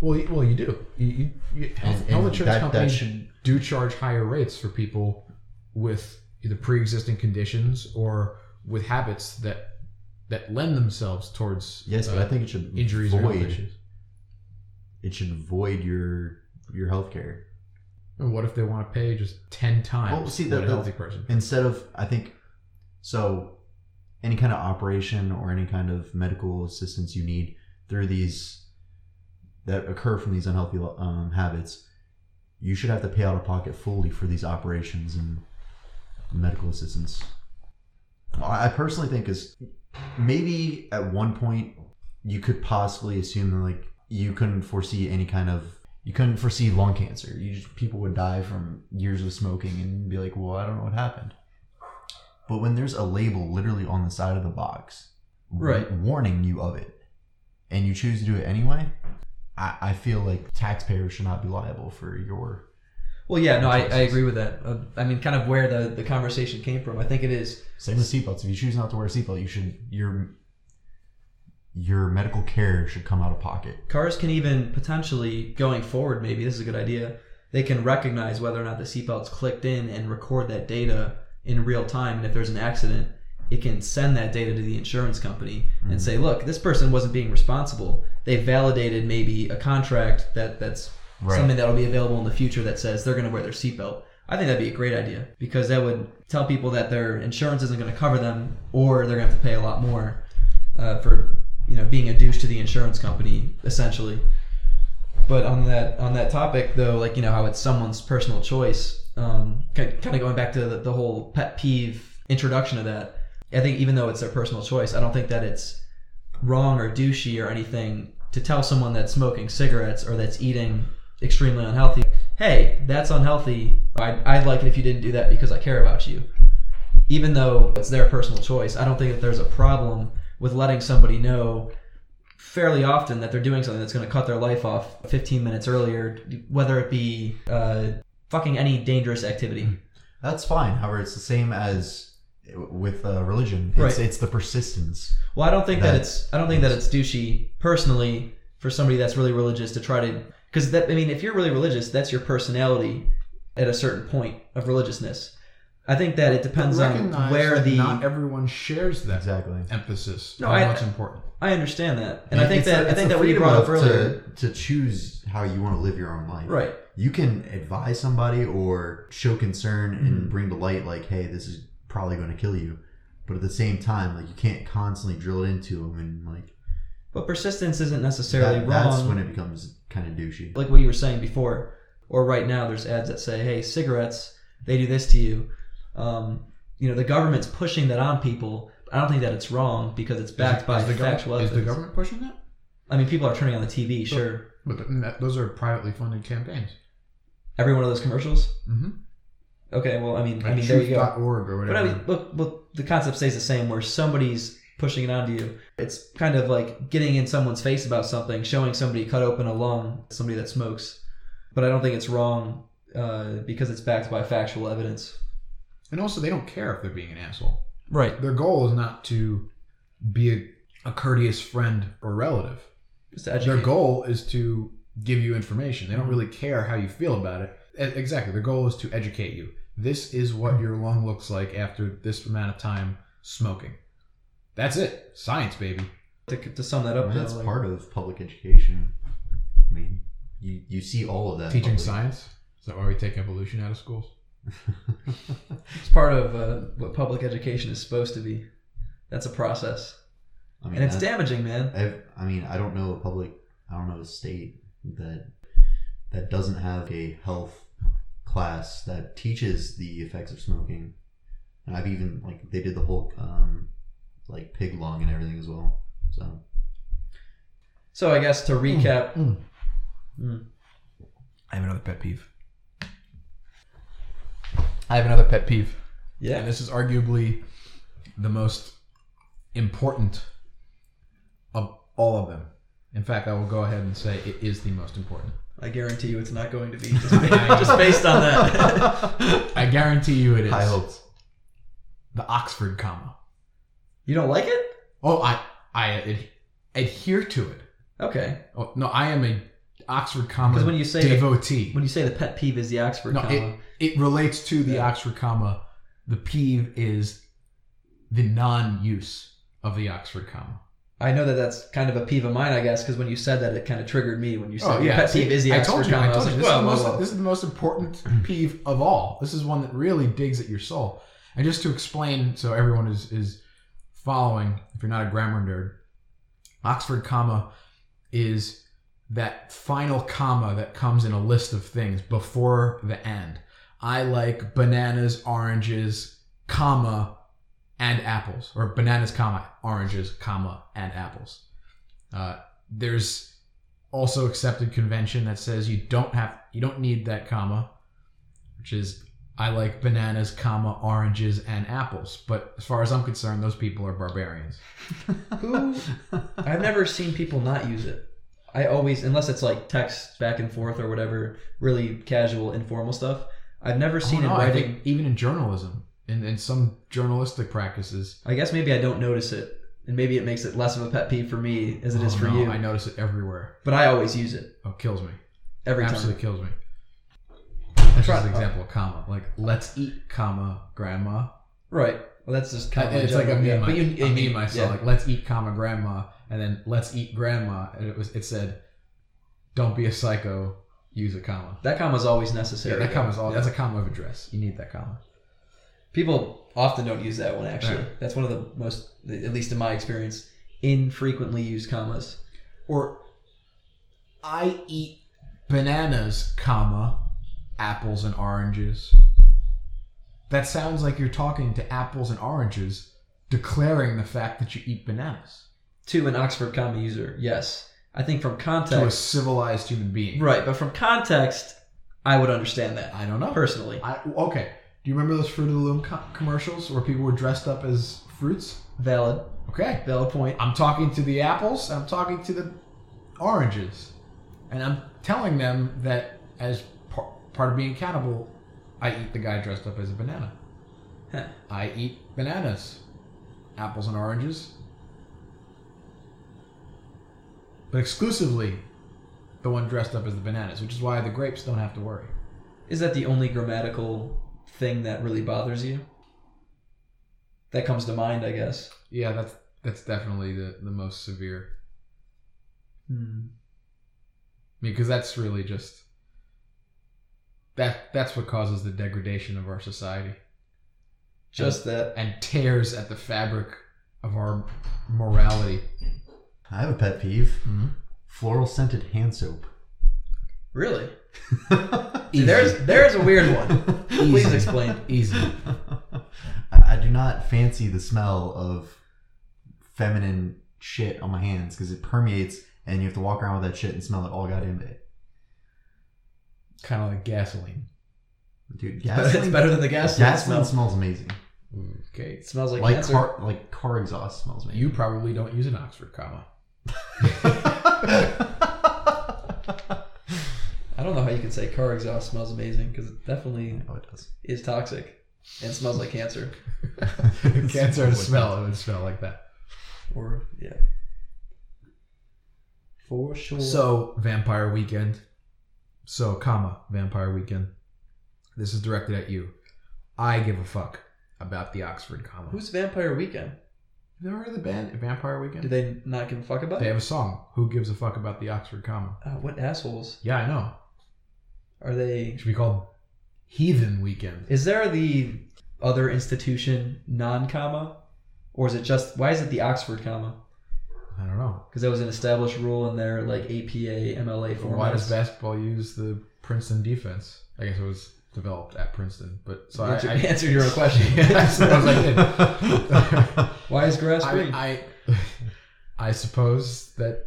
well, you- well, you do. You, you, you, health, And- health insurance that- that companies should- do charge higher rates for people with either pre-existing conditions or with habits that that lend themselves towards Yes, but uh, I think it should injuries or health issues. It should void your your healthcare. And what if they want to pay just ten times Well, see, the- a the- healthy person? instead of I think so any kind of operation or any kind of medical assistance you need through these that occur from these unhealthy um, habits you should have to pay out of pocket fully for these operations and medical assistance i personally think is maybe at one point you could possibly assume that like you couldn't foresee any kind of you couldn't foresee lung cancer. You just, people would die from years of smoking and be like, "Well, I don't know what happened." But when there's a label literally on the side of the box, Right. warning you of it, and you choose to do it anyway, I, I feel like taxpayers should not be liable for your Well, yeah, no, I, I agree with that. Uh, I mean, kind of where the, the conversation came from. I think it is. Same with seatbelts. If you choose not to wear a seatbelt, you should your your medical care should come out of pocket. Cars can even potentially, going forward, maybe this is a good idea. They can recognize whether or not the seatbelt's clicked in and record that data in real time. And if there's an accident, it can send that data to the insurance company and say, "Look, this person wasn't being responsible. They validated maybe a contract that that's Right. something that'll be available in the future that says they're going to wear their seatbelt." I think that'd be a great idea because that would tell people that their insurance isn't going to cover them, or they're going to have to pay a lot more uh, for you know being a douche to the insurance company, essentially. But on that on that topic though, like you know how it's someone's personal choice. Um, kind of going back to the, the whole pet peeve introduction of that. I think even though it's their personal choice, I don't think that it's wrong or douchey or anything to tell someone that's smoking cigarettes or that's eating extremely unhealthy, hey, that's unhealthy. I'd, I'd like it if you didn't do that because I care about you. Even though it's their personal choice, I don't think that there's a problem with letting somebody know fairly often that they're doing something that's going to cut their life off 15 minutes earlier, whether it be uh, fucking any dangerous activity. That's fine. However, it's the same as with uh, religion. It's, Right. it's the persistence. Well, I don't think that, That- it's I don't think that it's douchey personally for somebody that's really religious to try to because that I mean if you're really religious, that's your personality at a certain point of religiousness. I think that it depends on where the not everyone shares that Exactly. emphasis No, on I- what's important. I understand that, and I think that the- I think that what you brought up of- earlier, to, to choose how you want to live your own life. right? You can advise somebody or show concern Mm-hmm. and bring to light, like, "Hey, this is probably going to kill you," but at the same time, like, you can't constantly drill it into them and like But persistence isn't necessarily that, wrong. that's when it becomes kind of douchey. like what you were saying before, or right now, there's ads that say, "Hey, cigarettes, they do this to you." Um, you know, the government's pushing that on people. I don't think that it's wrong because it's backed by is the, factual government, is the evidence. government pushing that? I mean, people are turning on the TV, sure. But that- those are privately funded campaigns. Every one of those commercials. Mm-hmm. Okay, well, I mean, I mean, there you go. truth.org or But. I mean, look, look, the concept stays the same. Where somebody's pushing it onto you, it's kind of like getting in someone's face about something, showing somebody cut open a lung, somebody that smokes. But I don't think it's wrong uh, because it's backed by factual evidence. And also, they don't care if they're being an asshole. Right. Their goal is not to be a, a courteous friend or relative. Just to Their goal is to give you information. They don't really care how you feel about it. Exactly. Their goal is to educate you. This is what your lung looks like after this amount of time smoking. That's it. Science, baby. To, to sum that up, mean, though, that's like- part of public education. I mean, you you see all of that. Teaching public- science. Is that why we take evolution out of schools? it's part of uh, what public education is supposed to be. That's a process, I mean, and it's damaging, man. I've, I mean, I don't know a public, I don't know a state that that doesn't have a health class that teaches the effects of smoking. And I've even like they did the whole um, like pig lung and everything as well. So So I guess to recap, Mm. Mm. I have another pet peeve. I have another pet peeve. Yeah. And this is arguably the most important of all of them. In fact, I will go ahead and say it is the most important. I guarantee you, it's not going to be just, just based on that. I guarantee you it is. high hopes. The Oxford comma. you don't like it? Oh, I I ad- adhere to it. Okay. Oh, no, I am a Oxford comma when you say the- devotee. When you say the pet peeve is the Oxford no, comma, it, it relates to the Yeah. Oxford comma. The peeve is the non-use of the Oxford comma. I know that that's kind of a peeve of mine, I guess, because when you said that, it kind of triggered me when you said Oh yeah, pet peeve See, is the I Oxford told you. comma. I I was you. like, This, whoa, is most, this is the most important peeve of all. This is one that really digs at your soul. And just to explain, so everyone is is following. If you're not a grammar nerd, Oxford comma is that final comma that comes in a list of things before the end. I like bananas, oranges, comma, and apples, or bananas, comma, oranges, comma, and apples. Uh, there's also accepted convention that says you don't have you don't need that comma, which is I like bananas, comma, oranges, and apples. But as far as I'm concerned, those people are barbarians. Who? I've never seen people not use it. I always, unless it's like text back and forth or whatever, really casual, informal stuff. I've never Oh, seen no, it I writing. even in journalism, in, in some journalistic practices, I guess maybe I don't notice it, and maybe it makes it less of a pet peeve for me as it oh, is Oh, for no, you. I notice it everywhere. But I always use it Oh, kills me. every time. Absolutely kills me. That's just an example of comma. Like, let's eat, comma, grandma. Right. Well, that's just oh, kind of it's like a yeah. meme. But I, you, a mean, meme I saw. yeah. Like, let's eat, comma, grandma, and then let's eat grandma, and it was it said, "Don't be a psycho. Use a comma." that comma's always Yeah, necessary. that comma's all. Yeah. That's a comma of address. You need that comma. People often don't use that one. Actually, Right. that's one of the most, at least in my experience, infrequently used commas. Or, I eat bananas, comma, apples and oranges. That sounds like you're talking to apples and oranges, declaring the fact that you eat bananas To an Oxford comma user, yes. I think from context. to a civilized human being. right? But from context, I would understand that I don't know. personally. I, okay. Do you remember those Fruit of the Loom co- commercials where people were dressed up as fruits? Valid, Okay. valid point. I'm talking to the apples. I'm talking to the oranges, and I'm telling them that as par- part of being cannibal, I eat the guy dressed up as a banana. Huh. I eat bananas, apples and oranges, but exclusively the one dressed up as the bananas, which is why the grapes don't have to worry. Is that the only grammatical thing that really bothers you? That comes to mind, I guess. Yeah, that's that's definitely the the most severe. Hmm. because that's really just that that's what causes the degradation of our society Just that. and tears at the fabric of our morality. I have a pet peeve: Mhm. floral scented hand soap. Really? See, there's there's a weird one. Please Easy. explain. Easy. I, I do not fancy the smell of feminine shit on my hands because it permeates, and you have to walk around with that shit and smell it all goddamn day. Kind of like gasoline. Dude, But it's gasoline, better than the gasoline gasoline smell. smells amazing. Okay. It smells like, Like cancer. car, like car exhaust smells amazing. You probably don't use an Oxford comma. I don't know how you can say car exhaust smells amazing because it definitely oh, it does. is toxic and smells like cancer. Cancer to smell, it would smell like that. Or yeah, for sure. So, Vampire Weekend. So, comma, Vampire Weekend. This is directed at you. I give a fuck about the Oxford comma. who's Vampire Weekend? You never heard of the band Vampire Weekend? Do they not give a fuck about They it? have a song. Who gives a fuck about the Oxford comma? Uh, what assholes Yeah, I know. are they? It should be called Heathen Weekend. Is there the other institution non-comma, or is it just why is it the Oxford comma? I don't know. Because that was an established rule in their like APA MLA But why does basketball use the Princeton defense? I guess it was developed at Princeton, but so I, Answer, I answer your own question. I I. Why is grass green? I, I I suppose that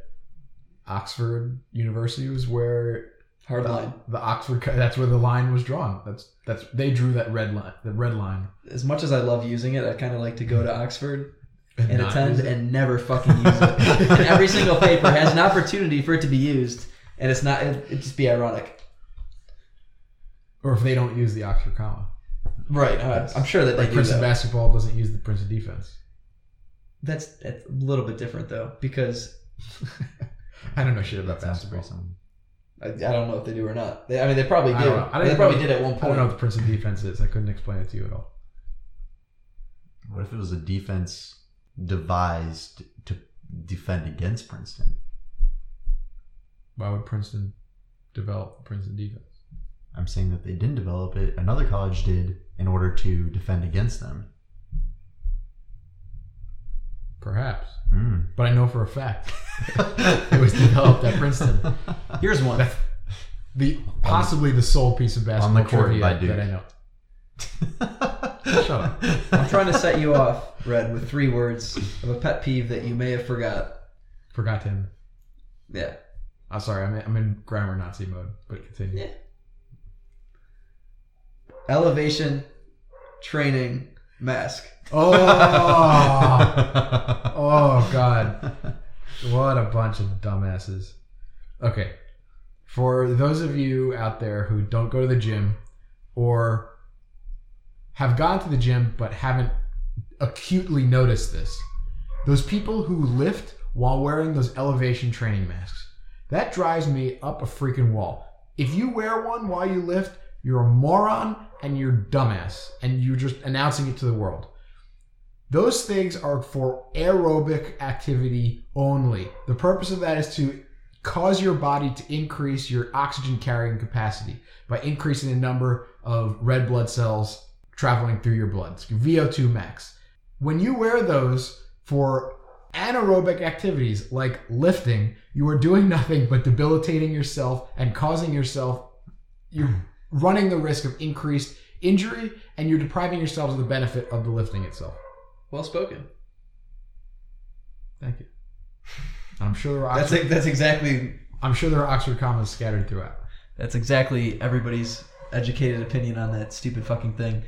Oxford University was where Hard the, line. the Oxford that's where the line was drawn. That's that's they drew that red line. The red line As much as I love using it, I kind of like to go to Oxford and not attend use and never fucking use it. and every single paper has an opportunity for it to be used, and it's not. It, it'd just be ironic. or if they don't use the Oxford comma. Right. Uh, I'm sure that they Like do Princeton basketball doesn't use the Princeton defense. That's, that's a little bit different though, because I don't know shit about basketball. I, I don't know if they do or not. They, I mean, they probably I do. don't know. I They probably know- did at one point. I don't know what the Princeton defense is. I couldn't explain it to you at all. What if it was a defense devised to defend against Princeton? Why would Princeton develop the Princeton defense? I'm saying that they didn't develop it. Another college did in order to defend against them. Perhaps, Hmm. but I know for a fact it was developed at Princeton. Here's one. That's the possibly the sole piece of basketball the court trivia that I know. Shut up. I'm trying to set you off, Red, with three words of a pet peeve that you may have forgot. Forgot him. Yeah. I'm sorry. I'm in, I'm in grammar Nazi mode, but continue. Yeah. Elevation, training, mask. Oh, oh God! What a bunch of dumbasses. Okay. For those of you out there who don't go to the gym or have gone to the gym but haven't acutely noticed this, those people who lift while wearing those elevation training masks, that drives me up a freaking wall. If you wear one while you lift, you're a moron and you're dumbass and you're just announcing it to the world. Those things are for aerobic activity only. The purpose of that is to cause your body to increase your oxygen carrying capacity by increasing the number of red blood cells traveling through your blood. It's VO2 max. When you wear those for anaerobic activities like lifting, you are doing nothing but debilitating yourself and causing yourself, you're hmm. running the risk of increased injury and you're depriving yourselves of the benefit of the lifting itself. Well spoken. Thank you. I'm sure there are That's Oxford, that's exactly I'm sure there are Oxford commas scattered throughout. That's exactly everybody's educated opinion on that stupid fucking thing.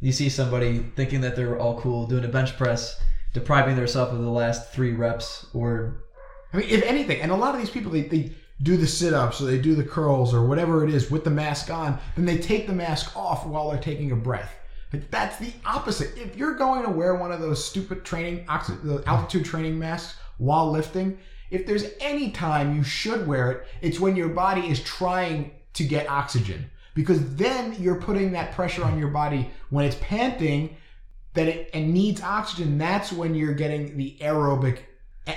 You see somebody thinking that they're all cool doing a bench press, depriving themselves of the last three reps, or I mean, if anything, and a lot of these people they, they do the sit ups or they do the curls or whatever it is with the mask on, then they take the mask off while they're taking a breath. But that's the opposite. If you're going to wear one of those stupid training altitude training masks while lifting, if there's any time you should wear it, it's when your body is trying to get oxygen. Because then you're putting that pressure on your body when it's panting that it and needs oxygen. That's when you're getting the aerobic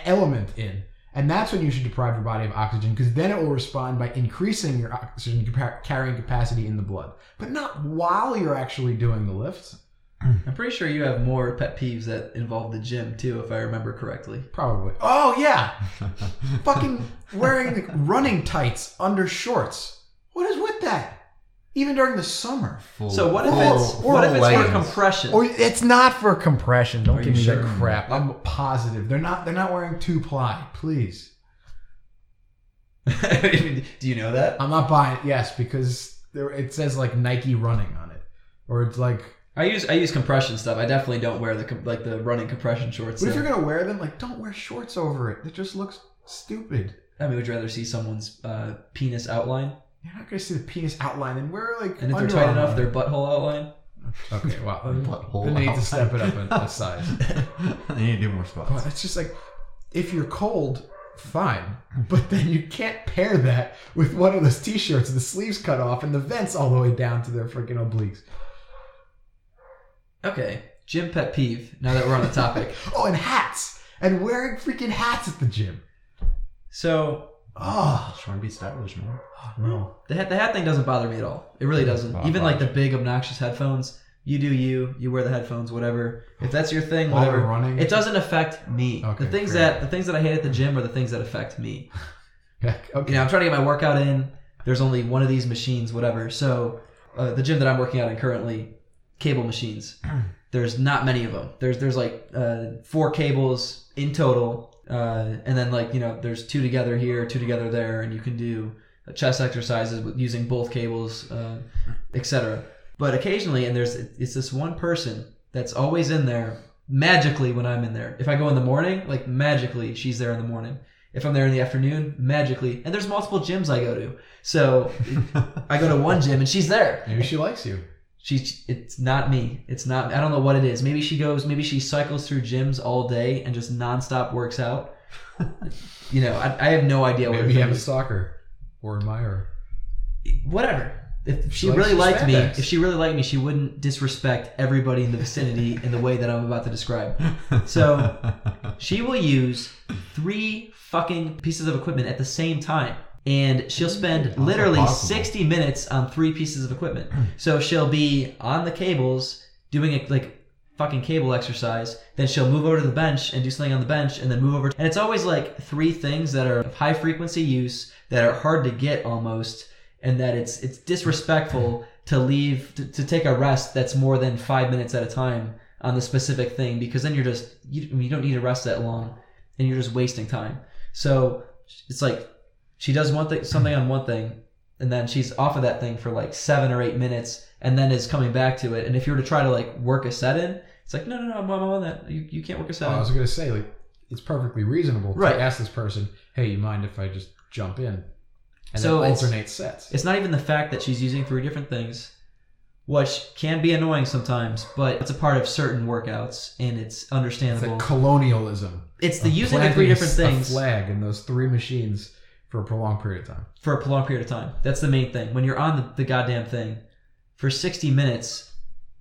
element in. And that's when you should deprive your body of oxygen because then it will respond by increasing your oxygen carrying capacity in the blood, but not while you're actually doing the lifts. I'm pretty sure you have more pet peeves that involve the gym too, if I remember correctly. Probably. Oh yeah, fucking wearing the running tights under shorts. What is with that? Even during the summer. Full- So what if full- it's full what if it's for compression? Or it's not for compression. Don't Are give me sure? that crap. I'm positive. They're not. They're not wearing two ply. Please. Do you know that? I'm not buying it. Yes, because there it says like Nike running on it, or it's like. I use I use compression stuff. I definitely don't wear the like the running compression shorts. But if you're gonna wear them, like don't wear shorts over it. It just looks stupid. I mean, would you rather see someone's uh, penis outline? You're not gonna see the penis outline and wear like. And if they're tight Armour. enough, their butthole outline? Okay, well, then, Butthole then they need to step it up a, a size. I need to do more squats. But it's just like, if you're cold, fine. But then you can't pair that with one of those t-shirts, with the sleeves cut off and the vents all the way down to their freaking obliques. Okay. Gym pet peeve, now that we're on the topic. Oh, and hats. And wearing freaking hats at the gym. So Oh, Just trying to be stylish, man. no. the hat, the hat thing doesn't bother me at all. It really doesn't. Even like the big obnoxious headphones. You do you. You wear the headphones, whatever. If that's your thing, While whatever. running. It doesn't affect me. Okay, the things fair. that the things that I hate at the gym are the things that affect me. Yeah, okay. You know, I'm trying to get my workout in. There's only one of these machines, whatever. So, uh, the gym that I'm working out in currently, cable machines. There's not many of them. There's there's like uh, four cables in total, uh, and then like you know there's two together here, two together there, and you can do chest exercises with using both cables, uh, etc. But occasionally, and there's it's this one person that's always in there magically when I'm in there. If I go in the morning, like magically she's there in the morning. If I'm there in the afternoon, magically. And there's multiple gyms I go to. So I go to one gym and she's there. Maybe she likes you. She's it's not me. It's not I don't know what it is. Maybe she goes maybe she cycles through gyms all day and just nonstop works out. you know, I, I have no idea what Maybe you have a stalker or admirer. Whatever. If she likes really liked me, if she really liked me, she wouldn't disrespect everybody in the vicinity in the way that I'm about to describe. So she will use three fucking pieces of equipment at the same time. And she'll spend literally 60 minutes on three pieces of equipment. So she'll be on the cables doing a like fucking cable exercise. Then she'll move over to the bench and do something on the bench and then move over. And it's always like three things that are of high frequency use that are hard to get almost. And that it's it's disrespectful to leave to, to take a rest that's more than five minutes at a time on the specific thing because then you're just you, you don't need to rest that long and you're just wasting time. So it's like she does one thing something on one thing and then she's off of that thing for like seven or eight minutes and then is coming back to it. And if you were to try to like work a set in, it's like no no no I'm, on that. You, you can't work a set Oh, I was gonna say like it's perfectly reasonable Right. to ask this person, "Hey, you mind if I just jump in and So then it's- alternate sets. It's not even the fact that she's using three different things, which can be annoying sometimes, but it's a part of certain workouts and it's It's understandable. like colonialism. It's the using the three different things flag in those three machines for a prolonged period of time. for a prolonged period of time. That's the main thing. When you're on the, the goddamn thing for 60 minutes,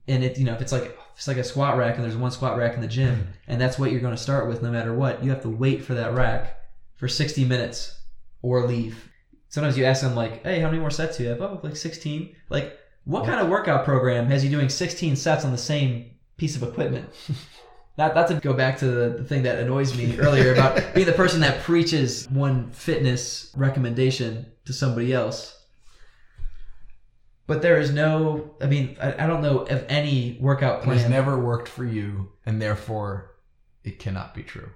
and it you know if it's like if it's like a squat rack and there's one squat rack in the gym, mm-hmm. and that's what you're going to start with no matter what. You have to wait for that rack for 60 minutes or leave. Sometimes you ask them like, "Hey, how many more sets do you have?" Oh, like 16. Like, what kind of workout program has you doing 16 sets on the same piece of equipment? Not to go back to the, the thing that annoys me earlier about being the person that preaches one fitness recommendation to somebody else. But there is no, I mean, I, I don't know of any workout It has never worked for you, and therefore it cannot be true.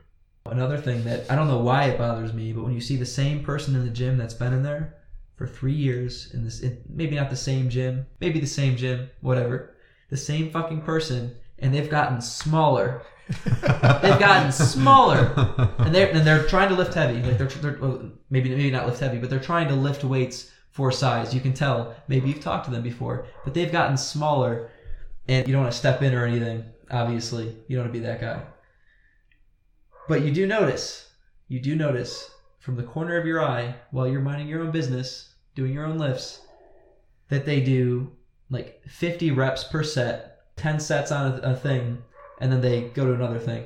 Another thing that I don't know why it bothers me, but when you see the same person in the gym that's been in there for three years in this, in, maybe not the same gym, maybe the same gym, whatever, the same fucking person, and they've gotten smaller. They've gotten smaller. and they're and they're trying to lift heavy. Like they're, they're well, maybe maybe not lift heavy, but they're trying to lift weights for size. You can tell. Maybe you've talked to them before, but they've gotten smaller, and you don't want to step in or anything. Obviously, you don't want to be that guy. But you do notice, you do notice from the corner of your eye while you're minding your own business, doing your own lifts, that they do like 50 reps per set, 10 sets on a, a thing, and then they go to another thing.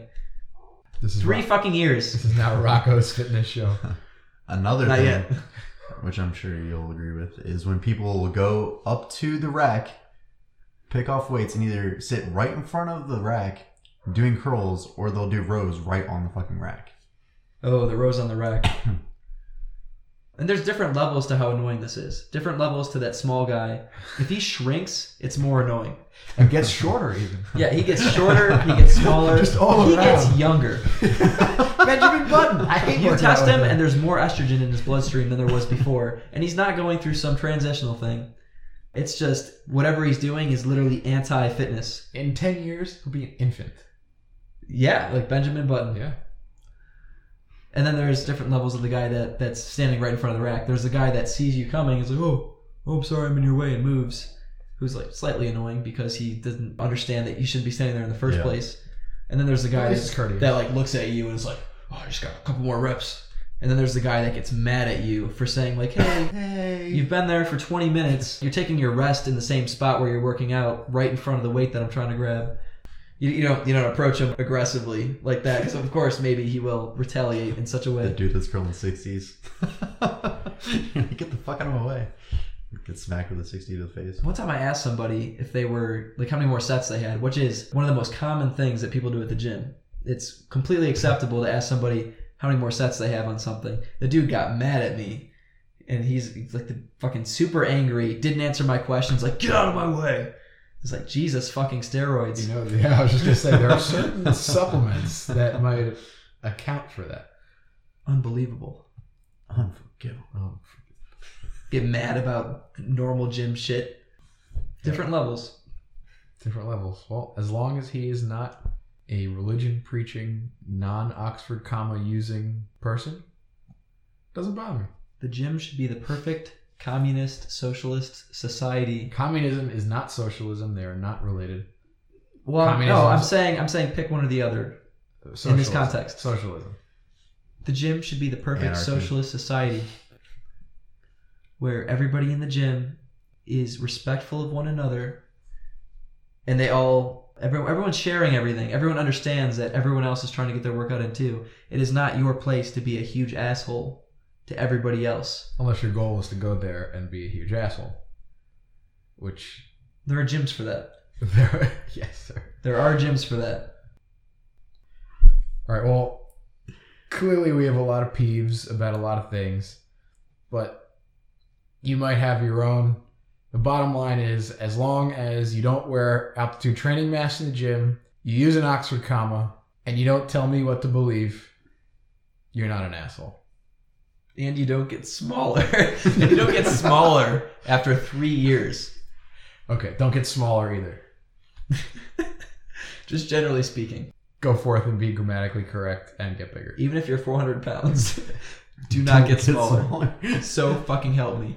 This is Three Ro- fucking years. this is now Rocco's fitness show. Another Not thing, yet. which I'm sure you'll agree with, is when people will go up to the rack, pick off weights, and either sit right in front of the rack doing curls, or they'll do rows right on the fucking rack. Oh, the rows on the rack. and there's different levels to how annoying this is. Different levels to that small guy. If he shrinks, it's more annoying. And gets shorter even. Yeah, he gets shorter, he gets smaller, Just all he around. gets younger. Benjamin Button. I hate You test him, and there's more estrogen in his bloodstream than there was before, and he's not going through some transitional thing. It's just whatever he's doing is literally anti-fitness. in ten years he'll be an infant. Yeah, like Benjamin Button. Yeah. And then there's different levels of the guy that that's standing right in front of the rack. There's the guy that sees you coming. He's like, oh, oh, I'm sorry, I'm in your way, and moves. Who's like slightly annoying because he doesn't understand that you shouldn't be standing there in the first Yeah. place. And then there's the guy that's courteous. that like looks at you and is like, "Oh, I just got a couple more reps." And then there's the guy that gets mad at you for saying like, "Hey, Hey, you've been there for 20 minutes. You're taking your rest in the same spot where you're working out, right in front of the weight that I'm trying to grab." You, you don't you don't approach him aggressively like that because of course maybe he will retaliate in such a way the way. dude that's curling sixties. Get the fuck out of my way. Get smacked with a sixty to the face. One time I asked somebody if they were like how many more sets they had, which is one of the most common things that people do at the gym. It's completely acceptable to ask somebody how many more sets they have on something. The dude got mad at me, and he's, he's like the fucking super angry. Didn't answer my questions. Like get out of my way. It's like Jesus fucking steroids. You know, yeah, I was just gonna say there are certain supplements that might account for that. Unbelievable. Unforgivable. Oh, Get mad about normal gym shit. Different levels. different levels. Well, as long as he is not a religion preaching, non Oxford comma using person, doesn't bother me. The gym should be the perfect communist socialist society Communism is not socialism; they are not related. Well, Communism no, I'm is- saying I'm saying pick one or the other. In this Socialism. context. socialism. The gym should be the perfect Anarchy. socialist society where everybody in the gym is respectful of one another and they all everyone, everyone's sharing everything. Everyone understands that everyone else is trying to get their workout in too. It is not your place to be a huge asshole to everybody else. Unless your goal is to go there and be a huge asshole, which There are gyms for that. there, yes, sir. There are gyms for that. All right. Well, clearly we have a lot of peeves about a lot of things, but you might have your own. The bottom line is, as long as you don't wear altitude training masks in the gym, you use an Oxford comma, and you don't tell me what to believe, you're not an asshole. And you don't get smaller. and you don't get smaller after three years. Okay. Don't get smaller either. Just generally speaking. Go forth and be grammatically correct and get bigger. Even if you're 400 pounds. Do not Don't get smaller. So fucking help me.